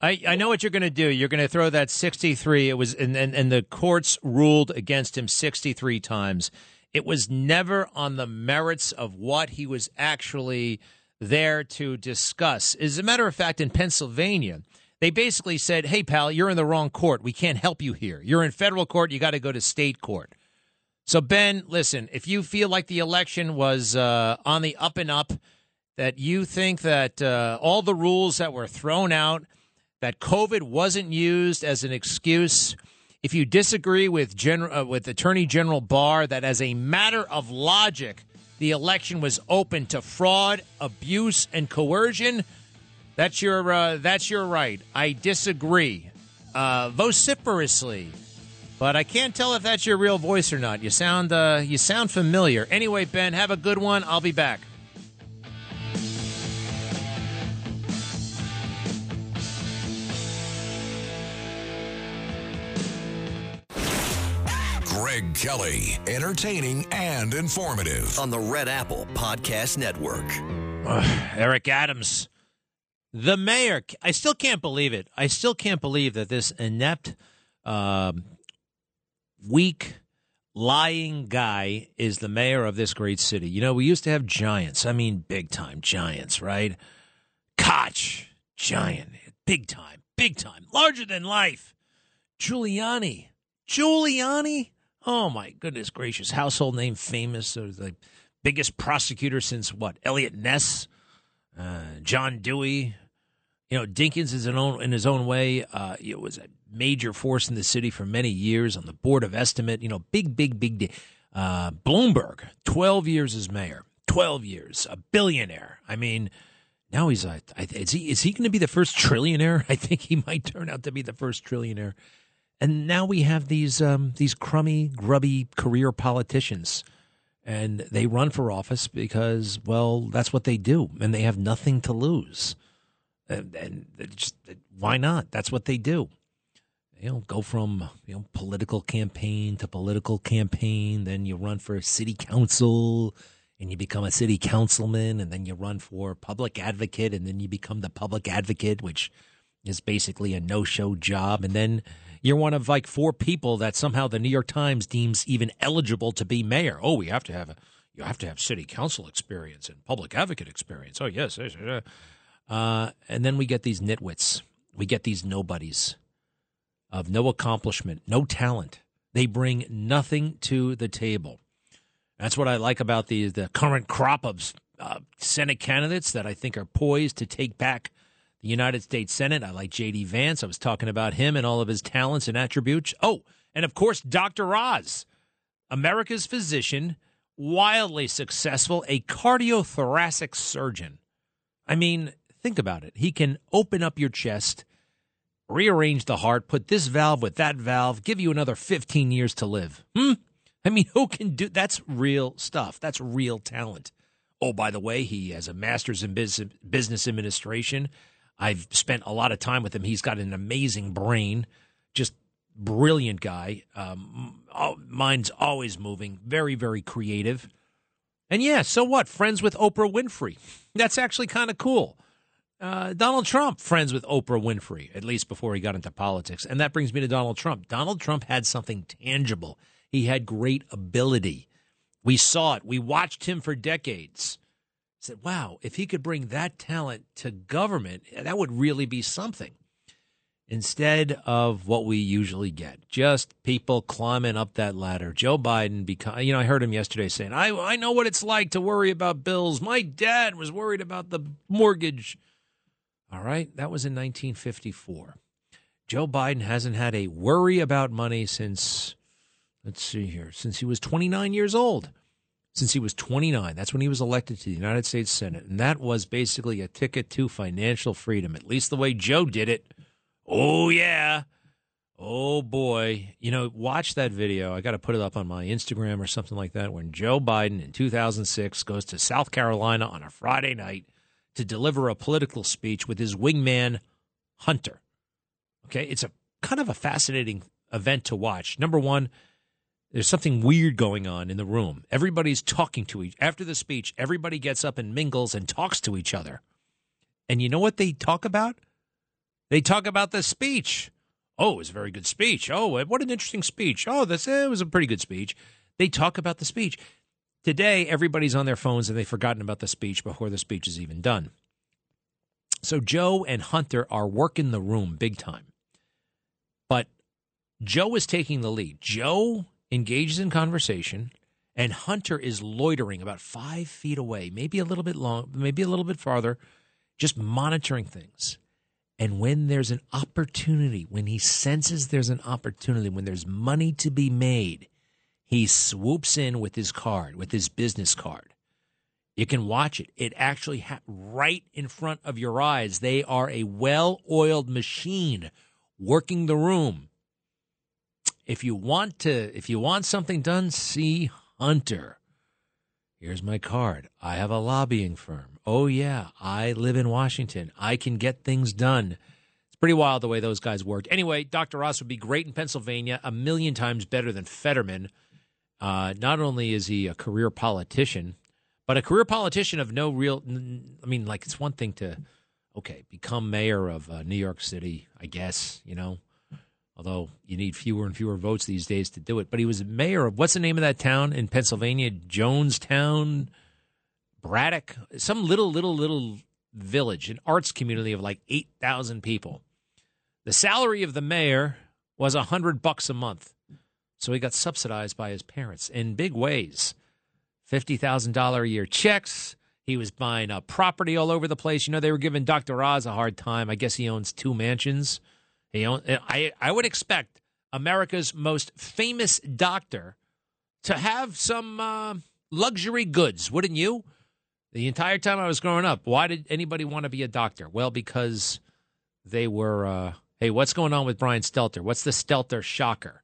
I, I know what you're going to do. You're going to throw that 63. It was and, and and the courts ruled against him 63 times. It was never on the merits of what he was actually there to discuss. As a matter of fact, in Pennsylvania, they basically said, "Hey, pal, you're in the wrong court. We can't help you here. You're in federal court. You got to go to state court." So, Ben, listen, if you feel like the election was uh, on the up and up, that you think that uh, all the rules that were thrown out, that COVID wasn't used as an excuse, if you disagree with General uh, with Attorney General Barr, that as a matter of logic, the election was open to fraud, abuse, and coercion, that's your uh, that's your right. I disagree uh, vociferously. But I can't tell if that's your real voice or not. You sound uh, you sound familiar. Anyway, Ben, have a good one. I'll be back. Greg Kelly, entertaining and informative. on the Red Apple Podcast Network. Eric Adams, the mayor. I still can't believe it. I still can't believe that this inept, um, weak, lying guy is the mayor of this great city. You know, we used to have giants. I mean, big time giants, right? Koch, giant, big time, big time, larger than life. Giuliani, Giuliani. Oh my goodness gracious! Household name famous. There's like biggest prosecutor since what? Eliot Ness, uh, John Dewey. You know, Dinkins is in, own, in his own way. Uh, it was a major force in the city for many years on the board of estimate. You know, big, big, big. Uh, Bloomberg, twelve years as mayor, twelve years, a billionaire. I mean, now he's a. Is he is he going to be the first trillionaire? I think he might turn out to be the first trillionaire. And now we have these um, these crummy, grubby career politicians, and they run for office because, well, that's what they do, and they have nothing to lose. And, and just why not? That's what they do. You know, go from you know political campaign to political campaign, then you run for city council, and you become a city councilman, and then you run for public advocate, and then you become the public advocate, which is basically a no-show job, and then you're one of like four people that somehow the New York Times deems even eligible to be mayor. Oh, we have to have a you have to have city council experience and public advocate experience. Oh, yes. Uh, and then we get these nitwits. We get these nobodies of no accomplishment, no talent. They bring nothing to the table. That's what I like about the the current crop of uh, Senate candidates that I think are poised to take back the United States Senate. I like J.D. Vance. I was talking about him and all of his talents and attributes. Oh, and of course, Dr. Oz, America's physician, wildly successful, a cardiothoracic surgeon. I mean, think about it. He can open up your chest, rearrange the heart, put this valve with that valve, give you another 15 years to live. Hmm? I mean, who can do that's real stuff. That's real talent. Oh, by the way, he has a master's in business administration. I've spent a lot of time with him. He's got an amazing brain, just brilliant guy. Um, mind's always moving, very, very creative. And yeah, so what? Friends with Oprah Winfrey. That's actually kind of cool. Uh, Donald Trump, friends with Oprah Winfrey, at least before he got into politics. And that brings me to Donald Trump. Donald Trump had something tangible, he had great ability. We saw it, we watched him for decades said, wow, if he could bring that talent to government, that would really be something. Instead of what we usually get, just people climbing up that ladder. Joe Biden, because you know, I heard him yesterday saying, I, I know what it's like to worry about bills. My dad was worried about the mortgage. All right, that was in 1954. Joe Biden hasn't had a worry about money since, let's see here, since he was 29 years old since he was 29. That's when he was elected to the United States Senate. And that was basically a ticket to financial freedom, at least the way Joe did it. Oh, yeah. Oh, boy. You know, watch that video. I got to put it up on my Instagram or something like that. When Joe Biden in 2006 goes to South Carolina on a Friday night to deliver a political speech with his wingman, Hunter. Okay. It's a kind of a fascinating event to watch. Number one, there's something weird going on in the room. Everybody's talking to each after the speech. Everybody gets up and mingles and talks to each other. And you know what they talk about? They talk about the speech. Oh, it was a very good speech. Oh, what an interesting speech. Oh, this it was a pretty good speech. They talk about the speech. Today, everybody's on their phones and they've forgotten about the speech before the speech is even done. So Joe and Hunter are working the room big time. But Joe is taking the lead. Joe engages in conversation, and Hunter is loitering about five feet away, maybe a little bit long, maybe a little bit farther, just monitoring things. And when there's an opportunity, when he senses there's an opportunity, when there's money to be made, he swoops in with his card, with his business card. You can watch it. It actually ha- right in front of your eyes. They are a well-oiled machine working the room if you want to, if you want something done, see Hunter. Here's my card. I have a lobbying firm. Oh yeah, I live in Washington. I can get things done. It's pretty wild the way those guys worked. Anyway, Dr. Oz would be great in Pennsylvania, a million times better than Fetterman. Uh, not only is he a career politician, but a career politician of no real. I mean, like it's one thing to, okay, become mayor of uh, New York City. I guess you know although you need fewer and fewer votes these days to do it. But he was mayor of what's the name of that town in Pennsylvania? Jonestown, Braddock, some little, little, little village, an arts community of like 8,000 people. The salary of the mayor was a hundred bucks a month. So he got subsidized by his parents in big ways. $50,000 a year checks. He was buying up property all over the place. You know, they were giving Dr. Oz a hard time. I guess he owns two mansions. He own, I, I would expect America's most famous doctor to have some uh, luxury goods, wouldn't you? The entire time I was growing up, why did anybody want to be a doctor? Well, because they were, uh, hey, what's going on with Brian Stelter? What's the Stelter shocker?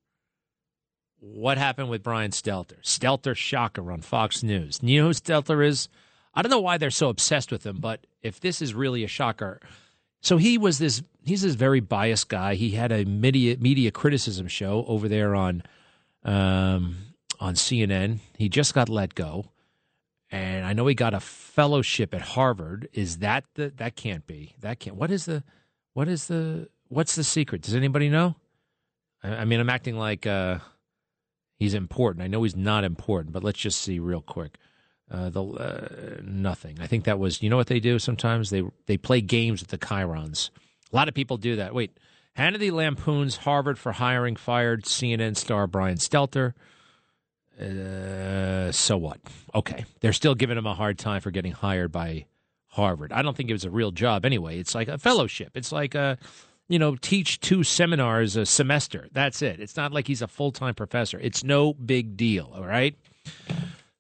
What happened with Brian Stelter? Stelter shocker on Fox News. You know who Stelter is? I don't know why they're so obsessed with him, but if this is really a shocker. So he was this, he's this very biased guy. He had a media, media criticism show over there on, um, on CNN. He just got let go and I know he got a fellowship at Harvard. Is that the that can't be that can't? What is the what is the what's the secret? Does anybody know? I, I mean, I'm acting like uh, he's important. I know he's not important, but let's just see real quick. Uh, the uh, nothing. I think that was you know what they do sometimes they they play games with the chyrons. A lot of people do that. Wait, Hannity lampoons Harvard for hiring fired CNN star Brian Stelter. Uh, so what? Okay. They're still giving him a hard time for getting hired by Harvard. I don't think it was a real job anyway. It's like a fellowship. It's like a, you know, teach two seminars a semester. That's it. It's not like he's a full time professor. It's no big deal. All right.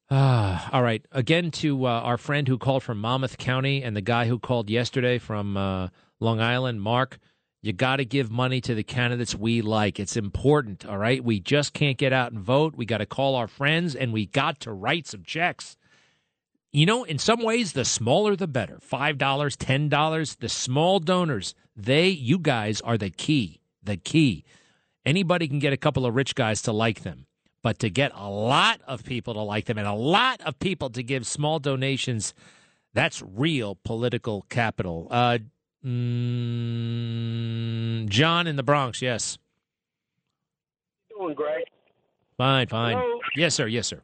Uh, all right. Again, to uh, our friend who called from Monmouth County and the guy who called yesterday from uh, Long Island, Mark. You got to give money to the candidates we like. It's important, all right? We just can't get out and vote. We got to call our friends and we got to write some checks. You know, in some ways, the smaller the better. $5, $10, the small donors, they, you guys are the key. The key. Anybody can get a couple of rich guys to like them, but to get a lot of people to like them and a lot of people to give small donations, that's real political capital. Uh, Mm, John in the Bronx, yes. doing, Greg? Fine, fine. Hello? Yes, sir. Yes, sir.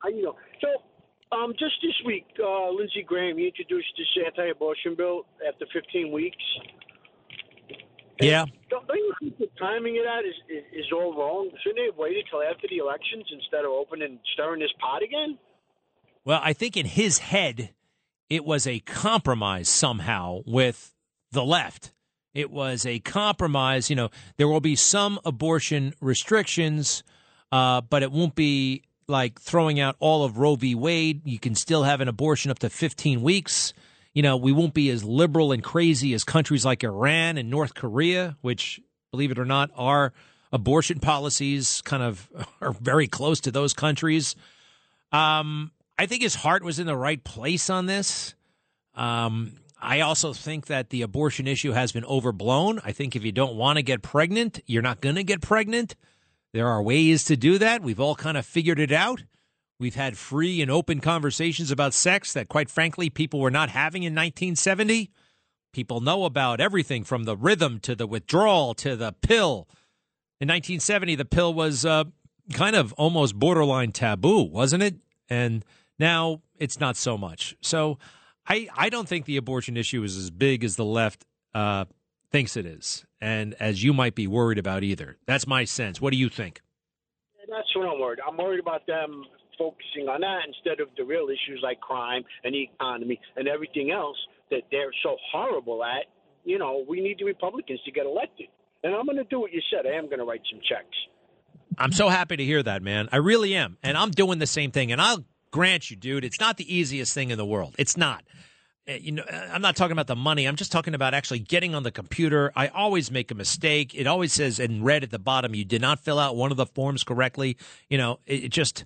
How you know? Um, just this week, uh, Lindsey Graham he introduced this anti-abortion bill after 15 weeks. Yeah. Don't, don't you think the timing of that is, is, is all wrong? Shouldn't they have waited till after the elections instead of opening and stirring this pot again? Well, I think in his head, it was a compromise somehow with the left. It was a compromise. You know, there will be some abortion restrictions, uh, but it won't be like throwing out all of Roe v. Wade. You can still have an abortion up to 15 weeks. You know, we won't be as liberal and crazy as countries like Iran and North Korea, which, believe it or not, our abortion policies kind of are very close to those countries. Um, I think his heart was in the right place on this. Um, I also think that the abortion issue has been overblown. I think if you don't want to get pregnant, you're not going to get pregnant. There are ways to do that. We've all kind of figured it out. We've had free and open conversations about sex that, quite frankly, people were not having in 1970. People know about everything from the rhythm to the withdrawal to the pill. In 1970, the pill was uh, kind of almost borderline taboo, wasn't it? And now it's not so much. So I, I don't think the abortion issue is as big as the left uh, thinks it is, and as you might be worried about either. That's my sense. What do you think? That's what I'm worried. I'm worried about them focusing on that instead of the real issues like crime and the economy and everything else that they're so horrible at. You know, we need the Republicans to get elected. And I'm going to do what you said. I am going to write some checks. I'm so happy to hear that, man. I really am. And I'm doing the same thing. And I'll grant you, dude, it's not the easiest thing in the world. It's not. Uh, You know, uh, I'm not talking about the money. I'm just talking about actually getting on the computer. I always make a mistake. It always says in red at the bottom, you did not fill out one of the forms correctly. You know, it, it just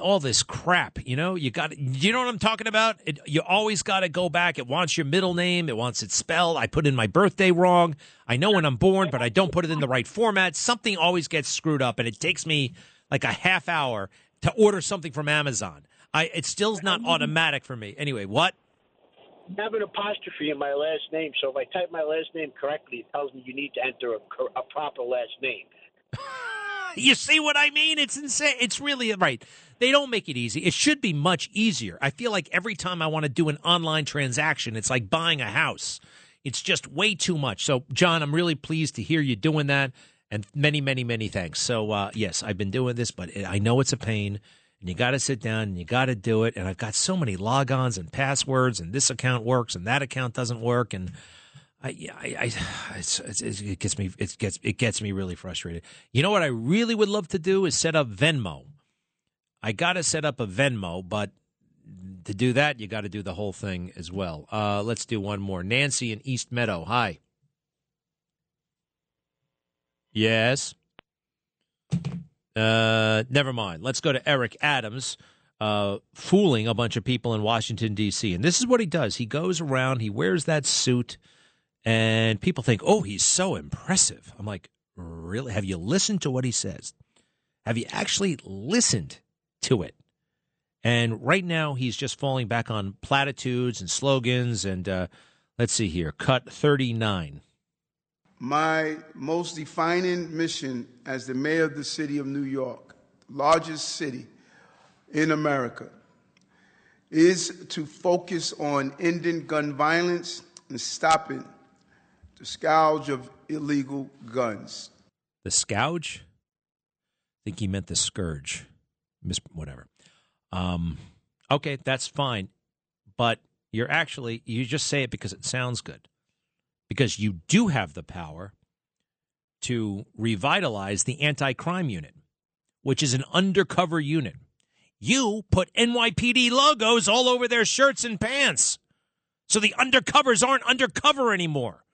all this crap. You know, you got. You know what I'm talking about? It, you always got to go back. It wants your middle name. It wants it spelled. I put in my birthday wrong. I know when I'm born, but I don't put it in the right format. Something always gets screwed up, and it takes me like a half hour to order something from Amazon. I it still's not automatic for me. Anyway, what? Have an apostrophe in my last name, so if I type my last name correctly, it tells me you need to enter a, a proper last name. You see what I mean? It's insane. It's really right. They don't make it easy. It should be much easier. I feel like every time I want to do an online transaction, it's like buying a house. It's just way too much. So, John, I'm really pleased to hear you doing that. And many, many, many thanks. So, uh, yes, I've been doing this, but I know it's a pain. And you got to sit down and you got to do it. And I've got so many logons and passwords, and this account works and that account doesn't work, and I, I, I it's, it's, it gets me, it gets, it gets me really frustrated. You know what I really would love to do is set up Venmo. I got to set up a Venmo, but to do that, you got to do the whole thing as well. Uh, let's do one more. Nancy in East Meadow. Hi. Yes. Uh, never mind. Let's go to Eric Adams, uh, fooling a bunch of people in Washington, D.C. And this is what he does he goes around, he wears that suit, and people think, oh, he's so impressive. I'm like, really? Have you listened to what he says? Have you actually listened to it? And right now, he's just falling back on platitudes and slogans. And uh, let's see here, cut 39. My most defining mission as the mayor of the city of New York, largest city in America, is to focus on ending gun violence and stopping the scourge of illegal guns. The scourge? I think he meant the scourge. Miss whatever. Um, okay, that's fine. But you're actually, you just say it because it sounds good. Because you do have the power to revitalize the anti crime unit, which is an undercover unit. You put NYPD logos all over their shirts and pants. So the undercovers aren't undercover anymore.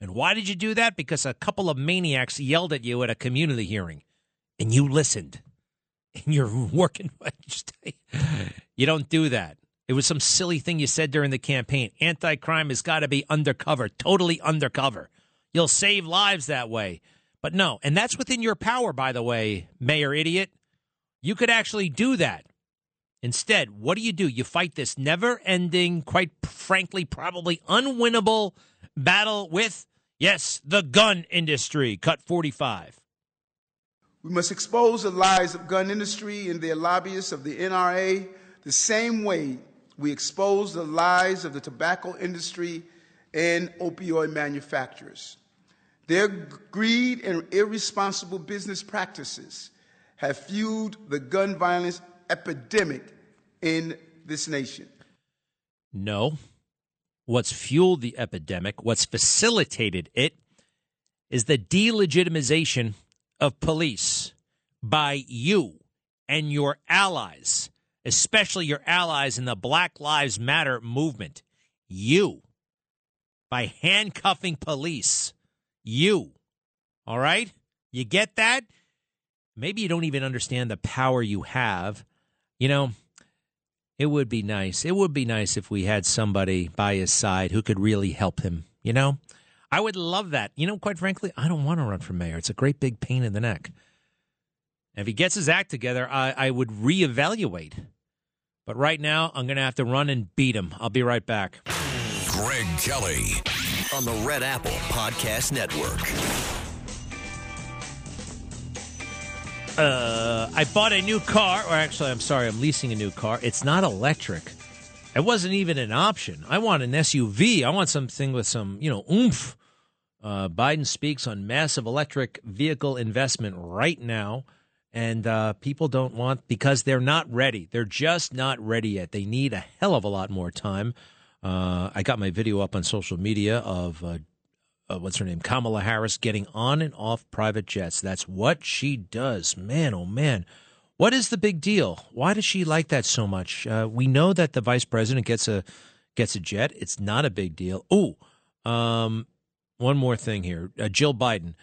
And why did you do that? Because a couple of maniacs yelled at you at a community hearing and you listened and you're working. you don't do that. It was some silly thing you said during the campaign. Anti crime has got to be undercover, totally undercover. You'll save lives that way. But no, and that's within your power, by the way, Mayor Idiot. You could actually do that. Instead, what do you do? You fight this never ending, quite frankly, probably unwinnable battle with, yes, the gun industry. Cut 45. We must expose the lies of gun industry and their lobbyists of the NRA the same way we expose the lies of the tobacco industry and opioid manufacturers. Their greed and irresponsible business practices have fueled the gun violence epidemic in this nation. No. What's fueled the epidemic, what's facilitated it, is the delegitimization of police by you and your allies, especially your allies in the Black Lives Matter movement. You. By handcuffing police. You. All right? You get that? Maybe you don't even understand the power you have. You know, it would be nice. It would be nice if we had somebody by his side who could really help him, you know? I would love that. You know, quite frankly, I don't want to run for mayor. It's a great big pain in the neck. If he gets his act together, I, I would reevaluate. But right now, I'm going to have to run and beat him. I'll be right back. Greg Kelly on the Red Apple Podcast Network. Uh, I bought a new car, or actually, I'm sorry, I'm leasing a new car. It's not electric. It wasn't even an option. I want an SUV. I want something with some, you know, oomph. Uh, Biden speaks on massive electric vehicle investment right now, and uh, people don't want because they're not ready. They're just not ready yet. They need a hell of a lot more time. Uh, I got my video up on social media of uh, uh, what's her name, Kamala Harris, getting on and off private jets. That's what she does. Man, oh man. What is the big deal? Why does she like that so much? Uh, we know that the vice president gets a gets a jet. It's not a big deal. Oh, um, one more thing here. Uh, Jill Biden,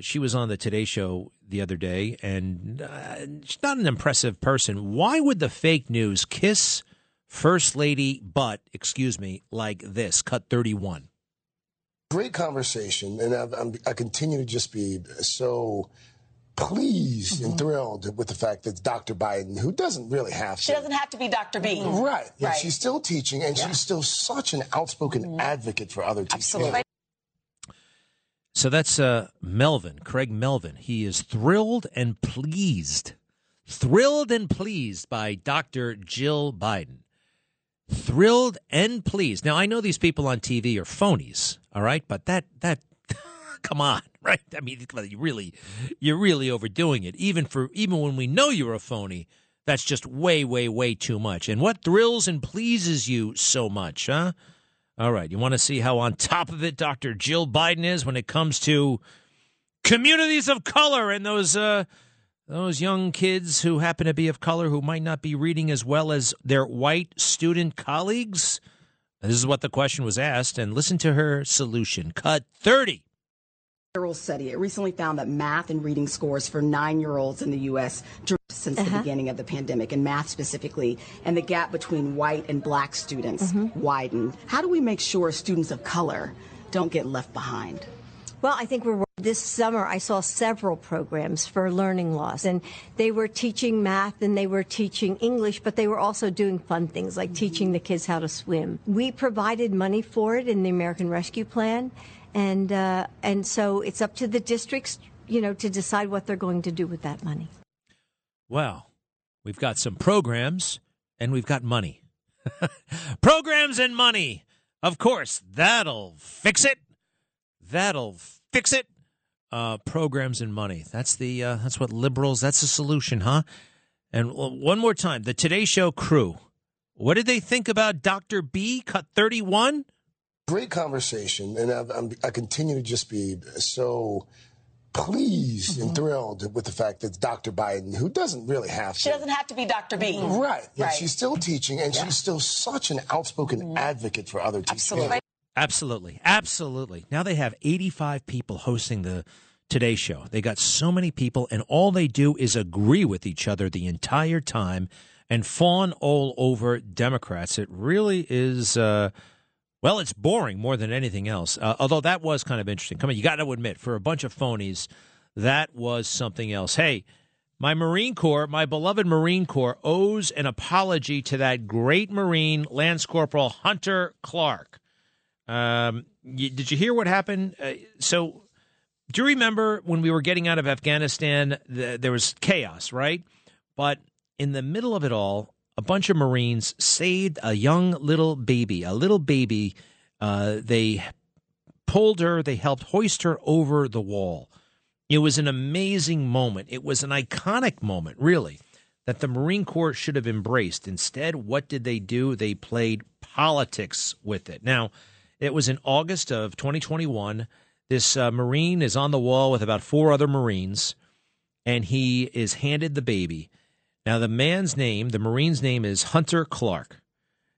she was on the Today Show the other day, and uh, she's not an impressive person. Why would the fake news kiss First Lady butt, excuse me, like this? Cut 31. Great conversation, and I, I'm, I continue to just be so pleased and thrilled with the fact that Dr. Biden, who doesn't really have to. She doesn't have to be Dr. B. Right. Yeah, Right. She's still teaching, and Yeah. she's still such an outspoken advocate for other teachers. Absolutely. So that's uh, Melvin, Craig Melvin. He is thrilled and pleased, thrilled and pleased by Dr. Jill Biden. Thrilled and pleased. Now I know these people on TV are phonies, all right, but that that come on, right? I mean, you really, you're really overdoing it. Even for even when we know you're a phony, That's just way, way, way too much. And what thrills and pleases you so much, huh? All right, you want to see how on top of it Dr. Jill Biden is when it comes to communities of color and those uh, those young kids who happen to be of color who might not be reading as well as their white student colleagues? This is what the question was asked, and listen to her solution. Cut 30 federal study. It recently found that math and reading scores for nine-year-olds in the U.S. dropped since uh-huh. the beginning of the pandemic, and math specifically, and the gap between white and black students mm-hmm. widened. How do we make sure students of color don't get left behind? Well, I think we're this summer I saw several programs for learning loss and they were teaching math and they were teaching English, but they were also doing fun things like teaching the kids how to swim. We provided money for it in the American Rescue Plan and uh, and so it's up to the districts, you know, to decide what they're going to do with that money. Well, we've got some programs and we've got money. programs and money. Of course, that'll fix it. That'll fix it. Uh, programs and money. That's the uh, that's what liberals. That's the solution, huh? And one more time, the Today Show crew. What did they think about Dr. B? Cut thirty one. Great conversation, and I, I continue to just be so pleased mm-hmm. and thrilled with the fact that Dr. Biden, who doesn't really have to. She doesn't have to be Dr. B. Right. Yeah, right. She's still teaching, and yeah. she's still such an outspoken mm-hmm. advocate for other teachers. Absolutely. Absolutely. Absolutely. Now they have 85 people hosting the Today Show. They got so many people, and all they do is agree with each other the entire time and fawn all over Democrats. It really is. Uh, well, it's boring more than anything else. Uh, although that was kind of interesting. Come on, you got to admit, for a bunch of phonies, that was something else. Hey, my Marine Corps, my beloved Marine Corps, owes an apology to that great Marine, Lance Corporal Hunter Clark. Um, you, did you hear what happened? Uh, so, do you remember when we were getting out of Afghanistan? The, there was chaos, right? But in the middle of it all, a bunch of Marines saved a young little baby, a little baby. Uh, they pulled her, they helped hoist her over the wall. It was an amazing moment. It was an iconic moment, really, that the Marine Corps should have embraced. Instead, what did they do? They played politics with it. Now, it was in August of 2021. This uh, Marine is on the wall with about four other Marines, and he is handed the baby. Now, the man's name, the Marine's name is Hunter Clark.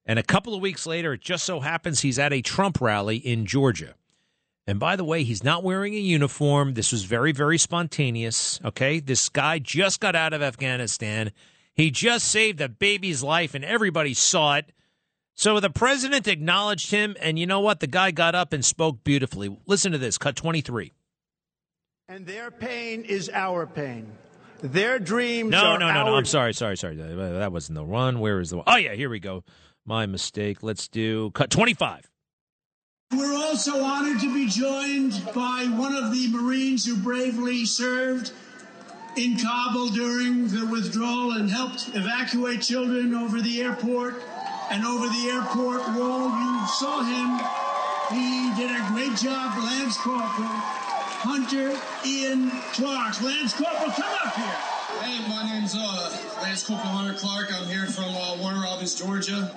And a couple of weeks later, it just so happens he's at a Trump rally in Georgia. And by the way, he's not wearing a uniform. This was very, very spontaneous. Okay. This guy just got out of Afghanistan. He just saved a baby's life, and everybody saw it. So the president acknowledged him, and you know what? The guy got up and spoke beautifully. Listen to this cut 23. And their pain is our pain. Their dreams. No, no, no, no. I'm sorry, sorry, sorry. That wasn't the one. Where is the one? Oh yeah, here we go. My mistake. Let's do cut 25. We're also honored to be joined by one of the Marines who bravely served in Kabul during the withdrawal and helped evacuate children over the airport and over the airport wall. You saw him. He did a great job, Lance Corporal. Hunter Ian Clark. Lance Corporal, come up here. Hey, my name's uh, Lance Corporal Hunter Clark. I'm here from uh, Warner Robins, Georgia. Uh,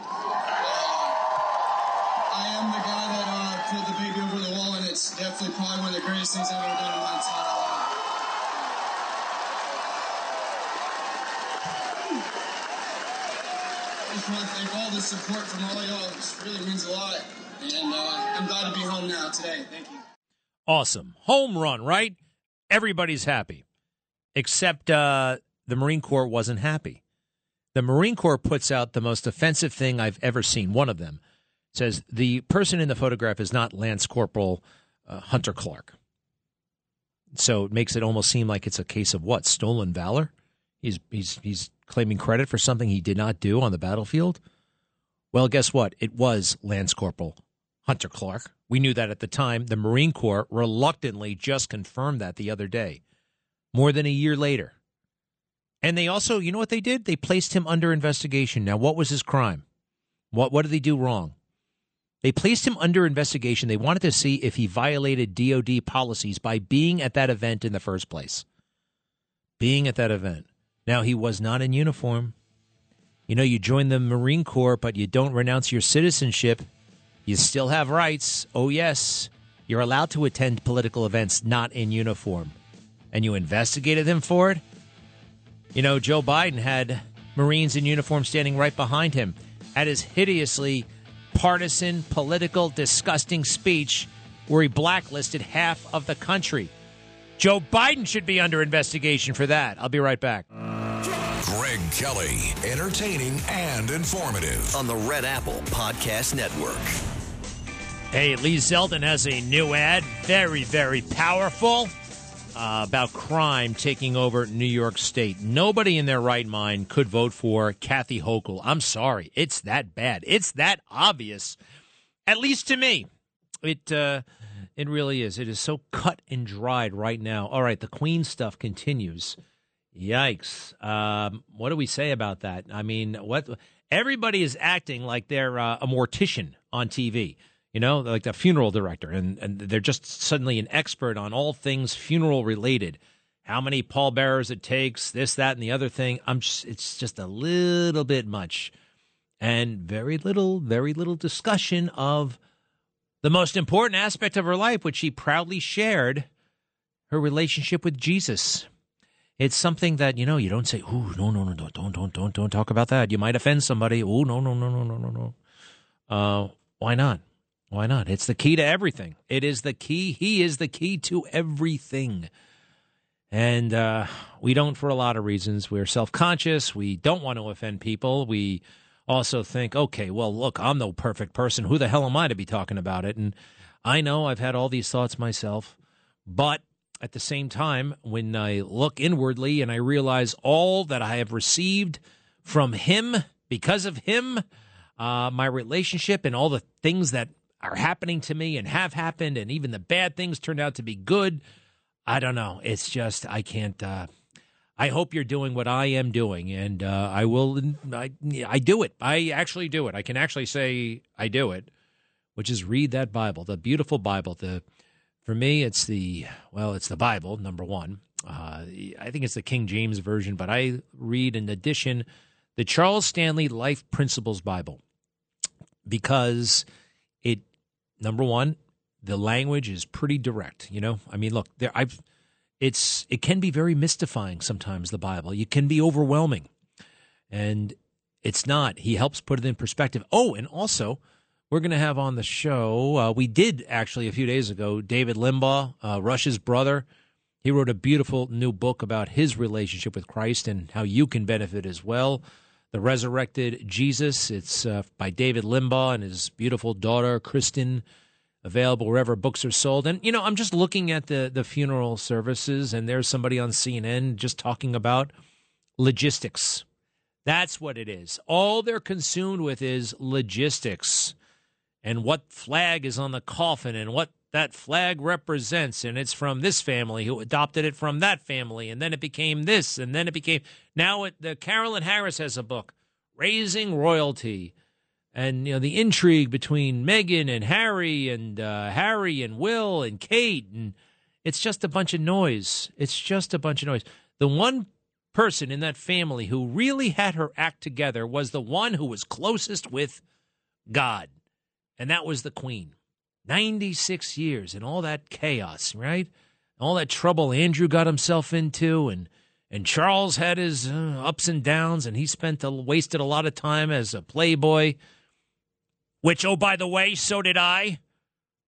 I am the guy that uh, pulled the baby over the wall, and it's definitely probably one of the greatest things I've ever done in my entire life. I just want to thank all the support from all y'all. It really means a lot. And uh, I'm glad to be home now today. Thank you. Awesome. Home run, right? Everybody's happy. Except uh, the Marine Corps wasn't happy. The Marine Corps puts out the most offensive thing I've ever seen. One of them says the person in the photograph is not Lance Corporal uh, Hunter Clark. So it makes it almost seem like it's a case of what stolen valor. He's he's he's claiming credit for something he did not do on the battlefield. Well, guess what? It was Lance Corporal Hunter Clark. We knew that at the time. The Marine Corps reluctantly just confirmed that the other day, more than a year later. And they also, you know what they did? They placed him under investigation. Now, what was his crime? What what did they do wrong? They placed him under investigation. They wanted to see if he violated DoD policies by being at that event in the first place. Being at that event. Now, he was not in uniform. You know, you join the Marine Corps, but you don't renounce your citizenship. You still have rights. Oh, yes. You're allowed to attend political events not in uniform. And you investigated him for it? You know, Joe Biden had Marines in uniform standing right behind him at his hideously partisan, political, disgusting speech where he blacklisted half of the country. Joe Biden should be under investigation for that. I'll be right back. Greg Kelly, entertaining and informative. On the Red Apple Podcast Network. Hey, Lee Zeldin has a new ad, very, very powerful, uh, about crime taking over New York State. Nobody in their right mind could vote for Kathy Hochul. I'm sorry, it's that bad. It's that obvious, at least to me. It uh, it really is. It is so cut and dried right now. All right, the Queen stuff continues. Yikes! Um, what do we say about that? I mean, what everybody is acting like they're uh, a mortician on TV you know, like the funeral director, and, and they're just suddenly an expert on all things funeral related. How many pallbearers it takes, this, that, and the other thing. I'm just, it's just a little bit much, and very little, very little discussion of the most important aspect of her life, which she proudly shared, her relationship with Jesus. It's something that you know you don't say, "Ooh, no, no, no, don't, don't, don't, don't, don't talk about that. You might offend somebody." Oh, no, no, no, no, no, no, no. Uh, why not? Why not? It's the key to everything. It is the key. He is the key to everything. And uh, we don't for a lot of reasons. We're self conscious. We don't want to offend people. We also think, okay, well, look, I'm no perfect person. Who the hell am I to be talking about it? And I know I've had all these thoughts myself. But at the same time, when I look inwardly and I realize all that I have received from him because of him, uh, my relationship and all the things that are happening to me and have happened, and even the bad things turned out to be good. I don't know. It's just I can't. Uh, I hope you're doing what I am doing, and uh, I will. I I do it. I actually do it. I can actually say I do it, which is read that Bible, the beautiful Bible. The for me, it's the well, it's the Bible number one. Uh, I think it's the King James version, but I read in addition the Charles Stanley Life Principles Bible because number one, the language is pretty direct. You know, I mean, look, there I've it's it can be very mystifying sometimes. The Bible, it can be overwhelming, and it's not. He helps put it in perspective. Oh, and also. We're going to have on the show. Uh, we did actually a few days ago. David Limbaugh, uh, Rush's brother, he wrote a beautiful new book about his relationship with Christ and how you can benefit as well. The Resurrected Jesus. It's uh, by David Limbaugh and his beautiful daughter, Kristen, available wherever books are sold. And, you know, I'm just looking at the, the funeral services, and there's somebody on CNN just talking about logistics. That's what it is. All they're consumed with is logistics and what flag is on the coffin and what that flag represents. And it's from this family who adopted it from that family. And then it became this. And then it became. Now it, the Carolyn Harris has a book, Raising Royalty. And, you know, the intrigue between Meghan and Harry and uh, Harry and Will and Kate. And it's just a bunch of noise. It's just a bunch of noise. The one person in that family who really had her act together was the one who was closest with God. And that was the Queen. 96 years and all that chaos, right? All that trouble Andrew got himself into and and Charles had his uh, ups and downs and he spent a, wasted a lot of time as a playboy which oh by the way so did I.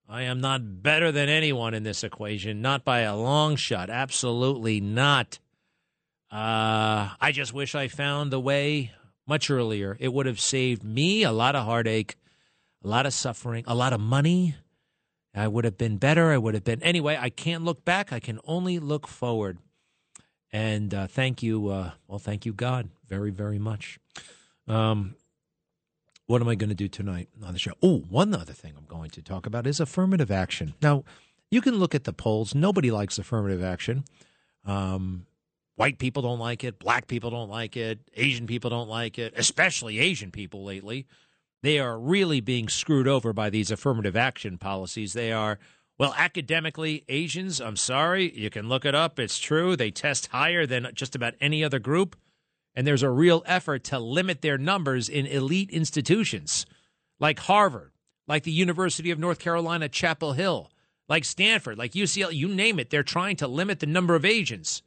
I am not better than anyone in this equation not by a long shot absolutely not. Uh I just wish I found the way much earlier. It would have saved me a lot of heartache a lot of suffering a lot of money I would have been better. I would have been. Anyway, I can't look back. I can only look forward. And uh, thank you. Uh, well, thank you, God, very, very much. Um, what am I going to do tonight on the show? Oh, one other thing I'm going to talk about is affirmative action. Now, you can look at the polls. Nobody likes affirmative action. Um, white people don't like it. Black people don't like it. Asian people don't like it, especially Asian people lately they are really being screwed over by these affirmative action policies. They are, well, academically, Asians, I'm sorry, you can look it up. It's true. They test higher than just about any other group. And there's a real effort to limit their numbers in elite institutions like Harvard, like the University of North Carolina, Chapel Hill, like Stanford, like UCLA, you name it. They're trying to limit the number of agents.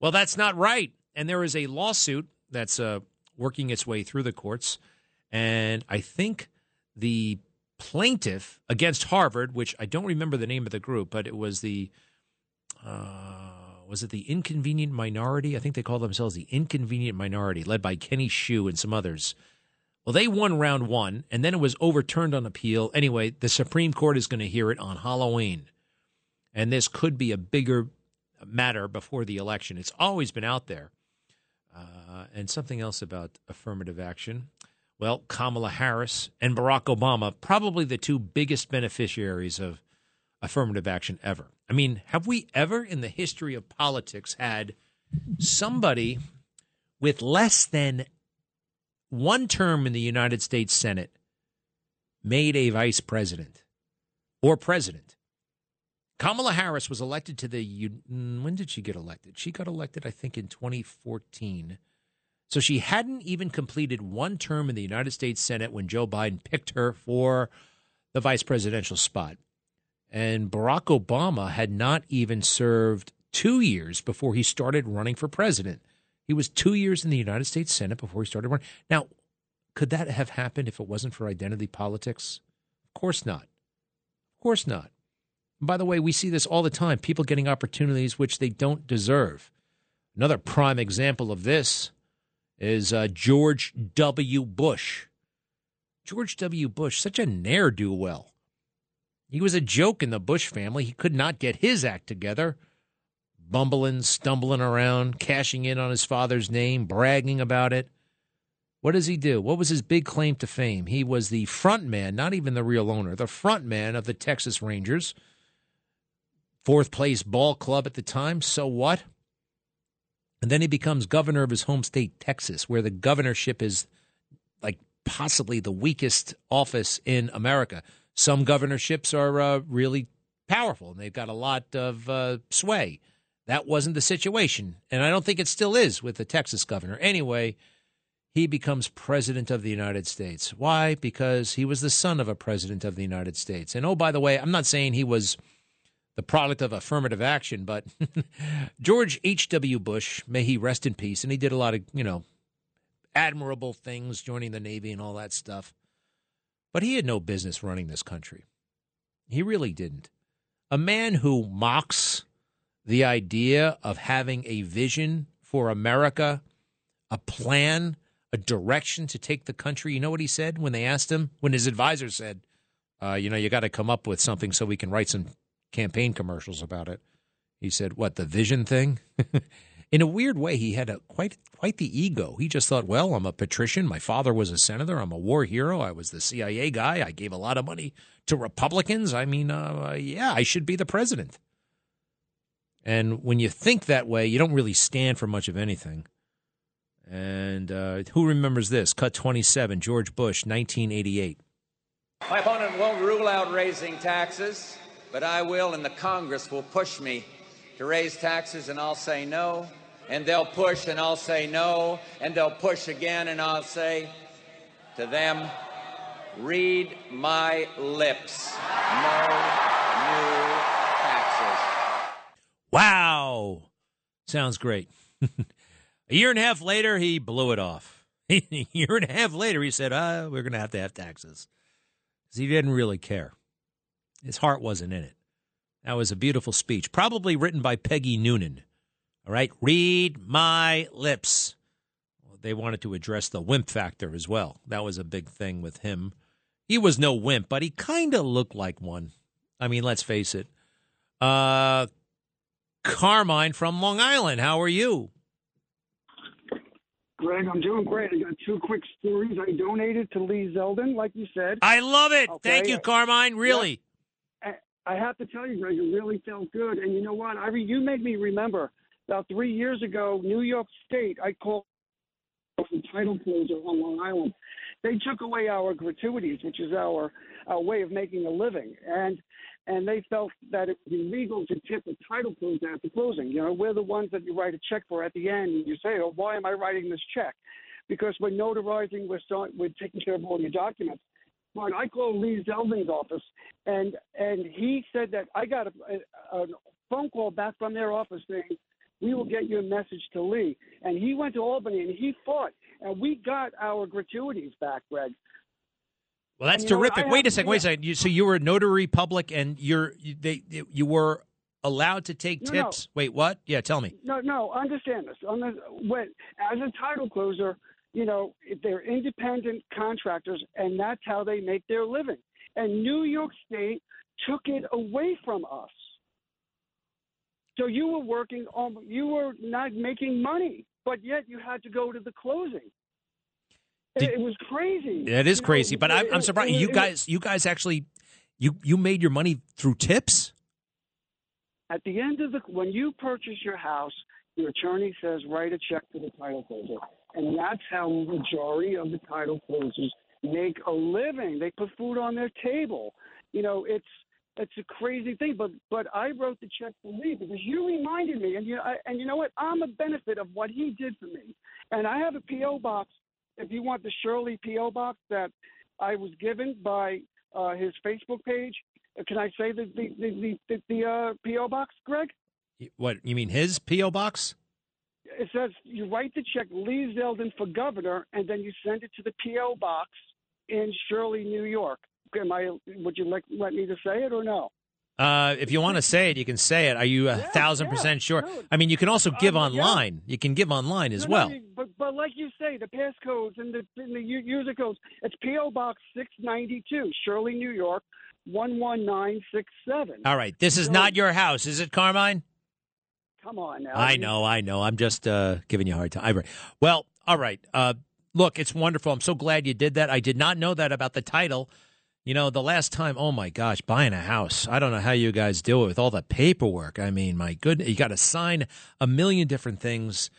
Well, that's not right. And there is a lawsuit that's uh, working its way through the courts. And I think the plaintiff against Harvard, which I don't remember the name of the group, but it was the uh, was it the Inconvenient Minority? I think they call themselves the Inconvenient Minority, led by Kenny Xu and some others. Well, they won round one, and then it was overturned on appeal. Anyway, the Supreme Court is going to hear it on Halloween, and this could be a bigger matter before the election. It's always been out there. Uh, and something else about affirmative action. Well, Kamala Harris and Barack Obama, probably the two biggest beneficiaries of affirmative action ever. I mean, have we ever in the history of politics had somebody with less than one term in the United States Senate made a vice president or president? Kamala Harris was elected to the. When did she get elected? She got elected, I think, in 2014. So she hadn't even completed one term in the United States Senate when Joe Biden picked her for the vice presidential spot. And Barack Obama had not even served two years before he started running for president. He was two years in the United States Senate before he started running. Now, could that have happened if it wasn't for identity politics? Of course not. Of course not. By the way, we see this all the time people getting opportunities which they don't deserve. Another prime example of this is uh, George W. Bush. George W. Bush, such a ne'er do well. He was a joke in the Bush family. He could not get his act together, bumbling, stumbling around, cashing in on his father's name, bragging about it. What does he do? What was his big claim to fame? He was the front man, not even the real owner, the front man of the Texas Rangers fourth place ball club at the time. So what? And then he becomes governor of his home state, Texas, where the governorship is like possibly the weakest office in America. Some governorships are uh, really powerful and they've got a lot of uh, sway. That wasn't the situation. And I don't think it still is with the Texas governor. Anyway, he becomes president of the United States. Why? Because he was the son of a president of the United States. And oh, by the way, I'm not saying he was the product of affirmative action. But George H.W. Bush, may he rest in peace, and he did a lot of, you know, admirable things, joining the Navy and all that stuff. But he had no business running this country. He really didn't. A man who mocks the idea of having a vision for America, a plan, a direction to take the country. You know what he said when they asked him? When his advisor said, uh, you know, you got to come up with something so we can write some campaign commercials about it. He said, "What the vision thing?" In a weird way, he had a quite quite the ego. He just thought, "Well, I'm a patrician. My father was a senator. I'm a war hero. I was the CIA guy. I gave a lot of money to Republicans. I mean, uh, yeah, I should be the president." And when you think that way, you don't really stand for much of anything. And uh, who remembers this? Cut 27, George Bush, 1988. My opponent won't rule out raising taxes but I will, and the Congress will push me to raise taxes, and I'll say no. And they'll push, and I'll say no. And they'll push again, and I'll say to them, read my lips. No new taxes. Wow. Sounds great. a year and a half later, he blew it off. a year and a half later, he said, ah, we're going to have to have taxes. Because he didn't really care. His heart wasn't in it. That was a beautiful speech, probably written by Peggy Noonan. All right, read my lips. They wanted to address the wimp factor as well. That was a big thing with him. He was no wimp, but he kind of looked like one. I mean, let's face it. Uh, Carmine from Long Island, how are you? Greg, I'm doing great. I got two quick stories. I donated to Lee Zeldin, like you said. I love it. Okay. Thank you, Carmine. Really. I have to tell you, Greg, it really felt good. And you know what? I re- you made me remember about three years ago, New York State. I called from title closer on Long Island. They took away our gratuities, which is our our way of making a living, and and they felt that it would be legal to tip a title closer at the closing. You know, we're the ones that you write a check for at the end, and you say, "Oh, why am I writing this check?" Because we're notarizing, we're start, we're taking care of all your documents. I called Lee Zeldin's office, and and he said that I got a, a, a phone call back from their office saying we will get your message to Lee. And he went to Albany and he fought, and we got our gratuities back, Greg. Well, that's And you know what? terrific. Wait a second. Wait a second. You, so you were a notary public, and you're you, they you were allowed to take No, no. tips. Wait, what? Yeah, tell me. No, no, understand this. On the, when, as a title closer, you know, they're independent contractors, and that's how they make their living. And New York State took it away from us. So you were working on, you were not making money, but yet you had to go to the closing. It, it was crazy. That is You know, crazy, but I'm, I'm surprised it- you it- guys you guys actually you you made your money through tips. At the end of the when you purchase your house, your attorney says write a check to the title closer, and that's how majority of the title closers make a living. They put food on their table. You know, it's it's a crazy thing. But but I wrote the check for Lee because you reminded me, and you I, and you know what? I'm a benefit of what he did for me, and I have a PO box. If you want the Shirley PO box that I was given by uh, his Facebook page. Uh, Can I say the the the the, the uh, PO box, Greg? What you mean? His PO box? It says you write the check Lee Zeldin for governor, and then you send it to the PO box in Shirley, New York. Am I? Would you like let me to say it or no? Uh, if you want to say it, you can say it. Are you a thousand percent sure? I mean, you can also give Um, yeah. online. You can give online as No, no, well. you- but but like you say, the passcodes and the, and the user codes. It's PO Box six ninety two, Shirley, New York, one one nine six seven. All right, this is So- not your house, is it, Carmine? Come on now. I know, I know. I'm just uh, giving you a hard time. Well, all right. Uh, look, it's wonderful. I'm so glad you did that. I did not know that about the title. You know, the last time, oh my gosh, buying a house. I don't know how you guys do it with all the paperwork. I mean, my goodness, you got to sign a million different things.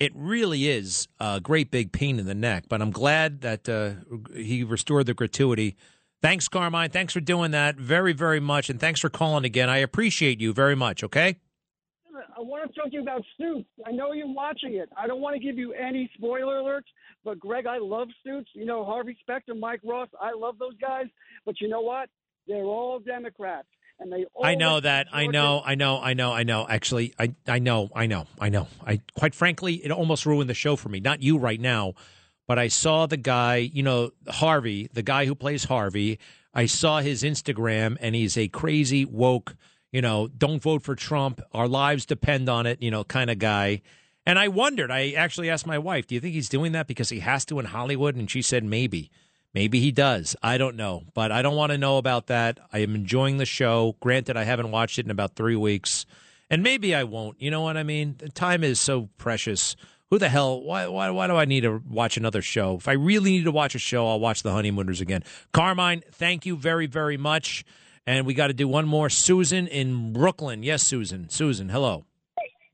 It really is a great big pain in the neck, but I'm glad that uh, he restored the gratuity. Thanks, Carmine. Thanks for doing that very, very much. And thanks for calling again. I appreciate you very much, okay? I want to talk to you about Suits. I know you're watching it. I don't want to give you any spoiler alerts, but Greg, I love Suits. You know Harvey Specter, Mike Ross. I love those guys. But you know what? They're all Democrats, and they. I know that. I know. I know. I know. I know. Actually, I I know. I know. I know. I quite frankly, it almost ruined the show for me. Not you right now, but I saw the guy. You know, Harvey, the guy who plays Harvey. I saw his Instagram, and he's a crazy woke. You know, don't vote for Trump. Our lives depend on it. You know, kind of guy. And I wondered. I actually asked my wife, "Do you think he's doing that because he has to in Hollywood?" And she said, "Maybe." Maybe he does. I don't know, but I don't want to know about that. I am enjoying the show. Granted, I haven't watched it in about three weeks, and maybe I won't. You know what I mean? The time is so precious. Who the hell? Why? Why? Why do I need to watch another show? If I really need to watch a show, I'll watch The Honeymooners again. Carmine, thank you very, very much. And we got to do one more. Susan in Brooklyn. Yes, Susan. Susan, hello.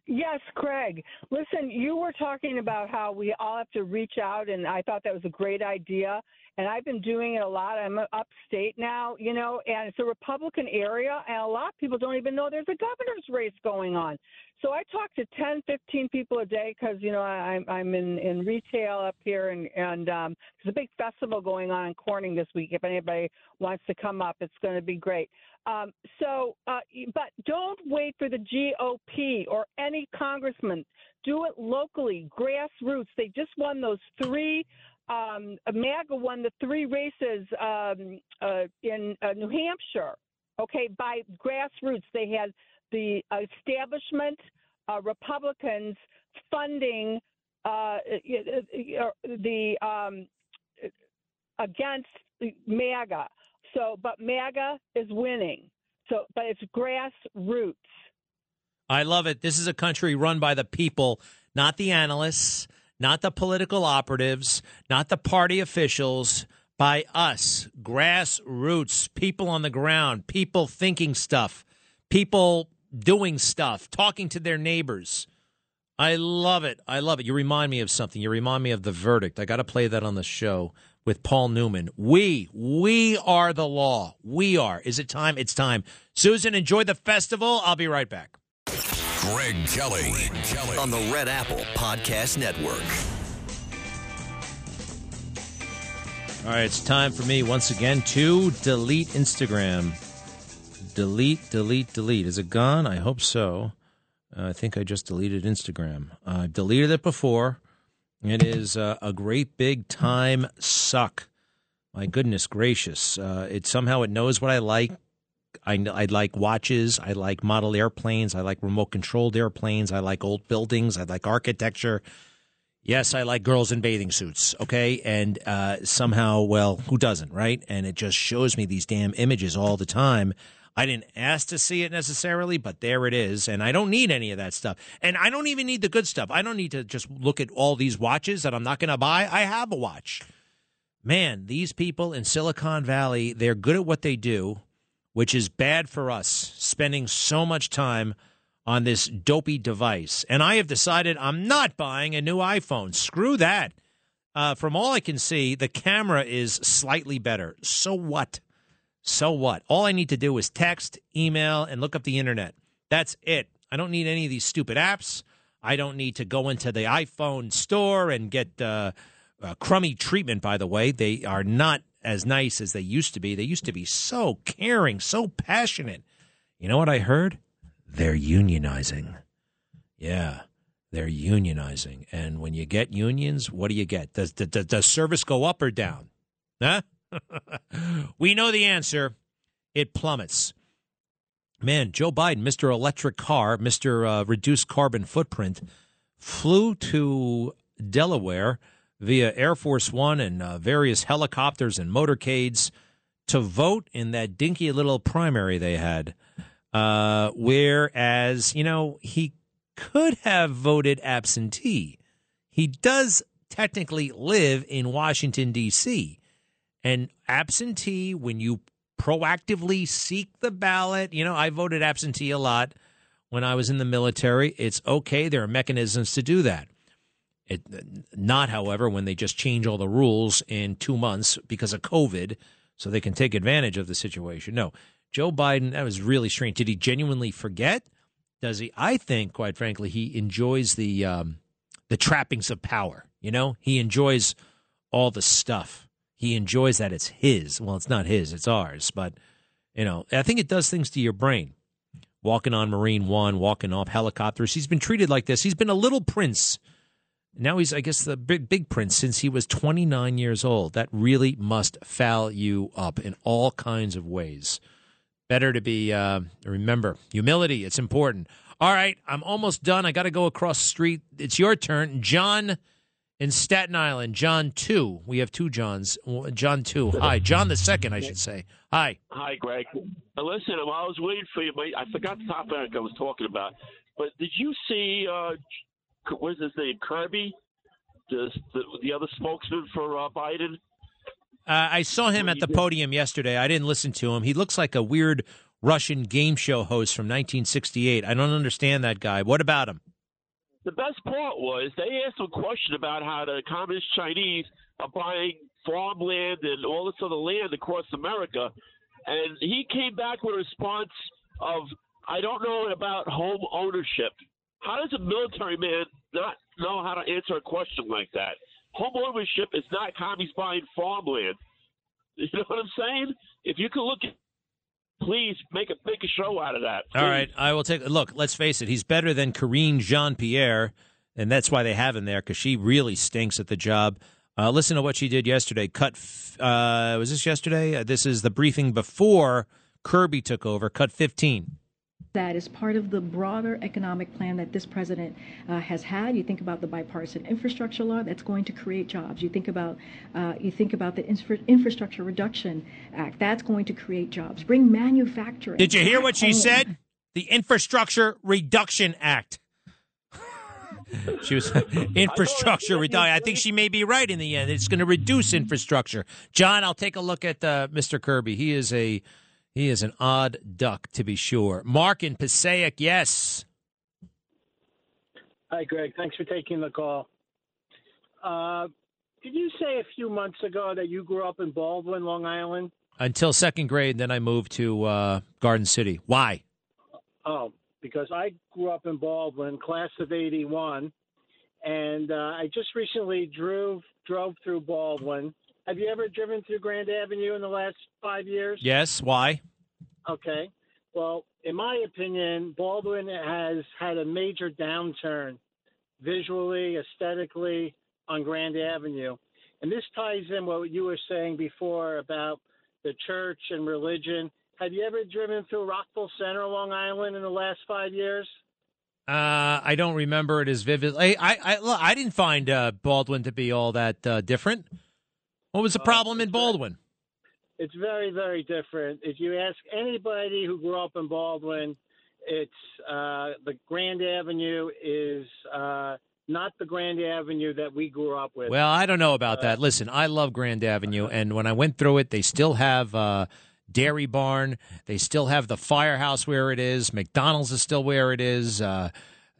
Yes, Craig. Listen, you were talking about how we all have to reach out, and I thought that was a great idea. And I've been doing it a lot. I'm upstate now, you know, and it's a Republican area, and a lot of people don't even know there's a governor's race going on. So I talk to 10, 15 people a day because, you know, I'm, I'm in, in retail up here, and, and um, there's a big festival going on in Corning this week. If anybody wants to come up, it's going to be great. Um, so, uh, but don't wait for the GOP or any congressman. Do it locally, grassroots. They just won those three. Um, MAGA won the three races um, uh, in uh, New Hampshire. Okay, by grassroots, they had the establishment uh, Republicans funding uh, the um, against MAGA. So, but MAGA is winning. So, but it's grassroots. I love it. This is a country run by the people, not the analysts, not the political operatives, not the party officials, by us, grassroots, people on the ground, people thinking stuff, people doing stuff, talking to their neighbors. I love it. I love it. You remind me of something. You remind me of the verdict. I got to play that on the show. with Paul Newman. We, we are the law. We are. Is it time? It's time. Susan, enjoy the festival. I'll be right back. Greg Kelly. Kelly. on the Red Apple Podcast Network. All right, it's time for me once again to delete Instagram. Delete, delete, delete. Is it gone? I hope so. Uh, I think I just deleted Instagram. I deleted it before. It is uh, a great big time suck. My goodness gracious! Uh, it somehow it knows what I like. I, I like watches. I like model airplanes. I like remote controlled airplanes. I like old buildings. I like architecture. Yes, I like girls in bathing suits. Okay, and uh, somehow, well, who doesn't, right? And it just shows me these damn images all the time. I didn't ask to see it necessarily, but there it is. And I don't need any of that stuff. And I don't even need the good stuff. I don't need to just look at all these watches that I'm not going to buy. I have a watch. Man, these people in Silicon Valley, they're good at what they do, which is bad for us, spending so much time on this dopey device. And I have decided I'm not buying a new iPhone. Screw that. Uh, from all I can see, the camera is slightly better. So what? So what? All I need to do is text, email, and look up the internet. That's it. I don't need any of these stupid apps. I don't need to go into the iPhone store and get uh, uh, crummy treatment, by the way. They are not as nice as they used to be. They used to be so caring, so passionate. You know what I heard? They're unionizing. Yeah, they're unionizing. And when you get unions, what do you get? Does, does, does service go up or down? Huh? We know the answer. It plummets. Man, Joe Biden, Mr. Electric Car, Mr. Uh, Reduced Carbon Footprint, flew to Delaware via Air Force One and uh, various helicopters and motorcades to vote in that dinky little primary they had. Uh, whereas, you know, he could have voted absentee. He does technically live in Washington, D.C. And absentee, when you proactively seek the ballot, you know, I voted absentee a lot when I was in the military. It's okay. There are mechanisms to do that. It, not, however, when they just change all the rules in two months because of COVID so they can take advantage of the situation. No, Joe Biden, that was really strange. Did he genuinely forget? Does he? I think, quite frankly, he enjoys the um, the trappings of power. You know, he enjoys all the stuff. He enjoys that it's his. Well, it's not his; it's ours. But you know, I think it does things to your brain. Walking on Marine One, walking off helicopters. He's been treated like this. He's been a little prince. Now he's, I guess, the big big prince since he was 29 years old. That really must foul you up in all kinds of ways better to be uh, remember humility it's important all right i'm almost done i got to go across the street it's your turn john in staten island john 2 we have two johns john 2 hi john the second i should say hi Hi, Greg. Now, listen, I was waiting for you, but I forgot the topic I was talking about. But did you see, uh, what is his name, Kirby, the the, the other spokesman for uh, Biden? Uh, I saw him at the podium yesterday. I didn't listen to him. He looks like a weird Russian game show host from 1968. I don't understand that guy. What about him? The best part was they asked a question about how the communist Chinese are buying farmland and all this other land across America, and he came back with a response of, "I don't know about home ownership." How does a military man not know how to answer a question like that? Home ownership is not commies buying farmland. You know what I'm saying? If you can look at please make a a show out of that. All right, I will take. Look, let's face it. He's better than Karine Jean Pierre, and that's why they have him there because she really stinks at the job. Uh, listen to what she did yesterday. Cut. Uh, was this yesterday? Uh, this is the briefing before Kirby took over. Cut fifteen. That is part of the broader economic plan that this president uh, has had. You think about the bipartisan infrastructure law that's going to create jobs. You think about uh, you think about the Infra- Infrastructure Reduction Act that's going to create jobs. Bring manufacturing. Did you hear what she home. said? The Infrastructure Reduction Act. she was infrastructure reduction. I think she may be right in the end. It's going to reduce infrastructure. John, I'll take a look at uh, Mr. Kirby. He is a he is an odd duck to be sure. Mark in Passaic, yes. Hi, Greg. Thanks for taking the call. Uh, did you say a few months ago that you grew up in Baldwin, Long Island? Until second grade, then I moved to uh, Garden City. Why? Oh, because I grew up in Baldwin, class of '81, and uh, I just recently drove drove through Baldwin. Have you ever driven through Grand Avenue in the last five years? Yes. Why? Okay. Well, in my opinion, Baldwin has had a major downturn visually, aesthetically on Grand Avenue. And this ties in what you were saying before about the church and religion. Have you ever driven through Rockville Centre, Long Island, in the last five years? Uh, I don't remember it as vividly. I I, look, I didn't find uh, Baldwin to be all that uh, different. What was the problem in Baldwin? It's very, very different. If you ask anybody who grew up in Baldwin, it's uh, the Grand Avenue is uh, not the Grand Avenue that we grew up with. Well, I don't know about Uh, that. Listen, I love Grand Avenue, and when I went through it, they still have uh, Dairy Barn. They still have the firehouse where it is. McDonald's is still where it is. Uh,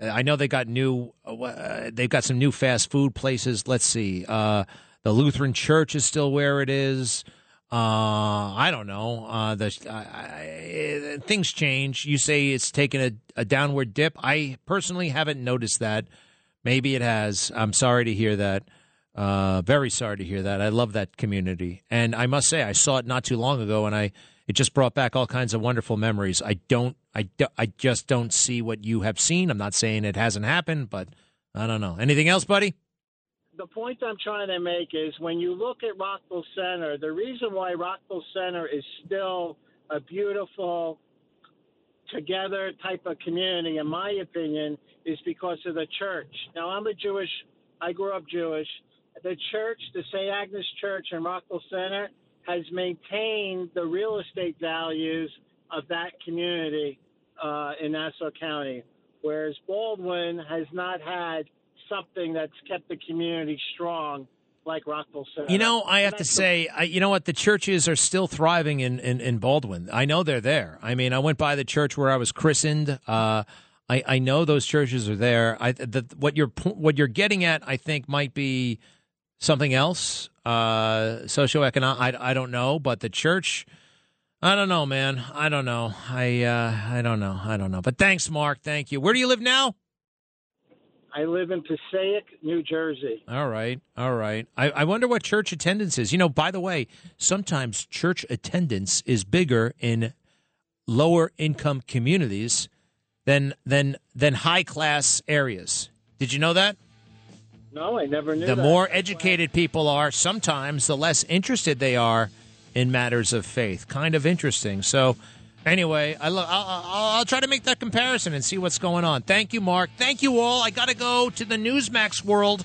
I know they got new. Uh, they've got some new fast food places. Let's see. The Lutheran Church is still where it is. Uh, I don't know. Uh, the I, I, things change. You say it's taken a, a downward dip. I personally haven't noticed that. Maybe it has. I'm sorry to hear that. Uh, very sorry to hear that. I love that community, and I must say I saw it not too long ago, and I it just brought back all kinds of wonderful memories. I don't, I, do, I just don't see what you have seen. I'm not saying it hasn't happened, but I don't know. Anything else, buddy? The point I'm trying to make is when you look at Rockville Centre, the reason why Rockville Centre is still a beautiful, together type of community, in my opinion, is because of the church. Now, I'm a Jewish, I grew up Jewish. The church, the St. Agnes Church in Rockville Centre, has maintained the real estate values of that community uh, in Nassau County, whereas Baldwin has not had something that's kept the community strong like Rockville said. You know, I have to say, I, you know what? The churches are still thriving in, in, in Baldwin. I know they're there. I mean, I went by the church where I was christened. Uh, I, I know those churches are there. I, the, what you're what you're getting at, I think, might be something else. Uh, socioeconomic. I, I don't know, but the church. I don't know, man. I don't know. I uh, I don't know. I don't know. But thanks, Mark. Thank you. Where do you live now? I live in Passaic, New Jersey. All right, all right. I, I wonder what church attendance is. You know, by the way, sometimes church attendance is bigger in lower income communities than than than high class areas. Did you know that? No, I never knew The that. more educated people are, sometimes the less interested they are in matters of faith. Kind of interesting. So, anyway, I lo- I'll, I'll, I'll try to make that comparison and see what's going on. Thank you, Mark. Thank you all. I got to go to the Newsmax world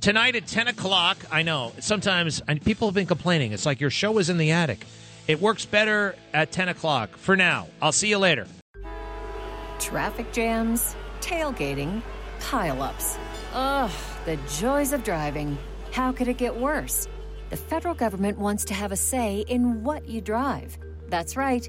tonight at 10 o'clock. I know sometimes and people have been complaining. It's like your show is in the attic. It works better at 10 o'clock. For now, I'll see you later. Traffic jams, tailgating, pileups. Ugh, the joys of driving. How could it get worse? The federal government wants to have a say in what you drive. That's right.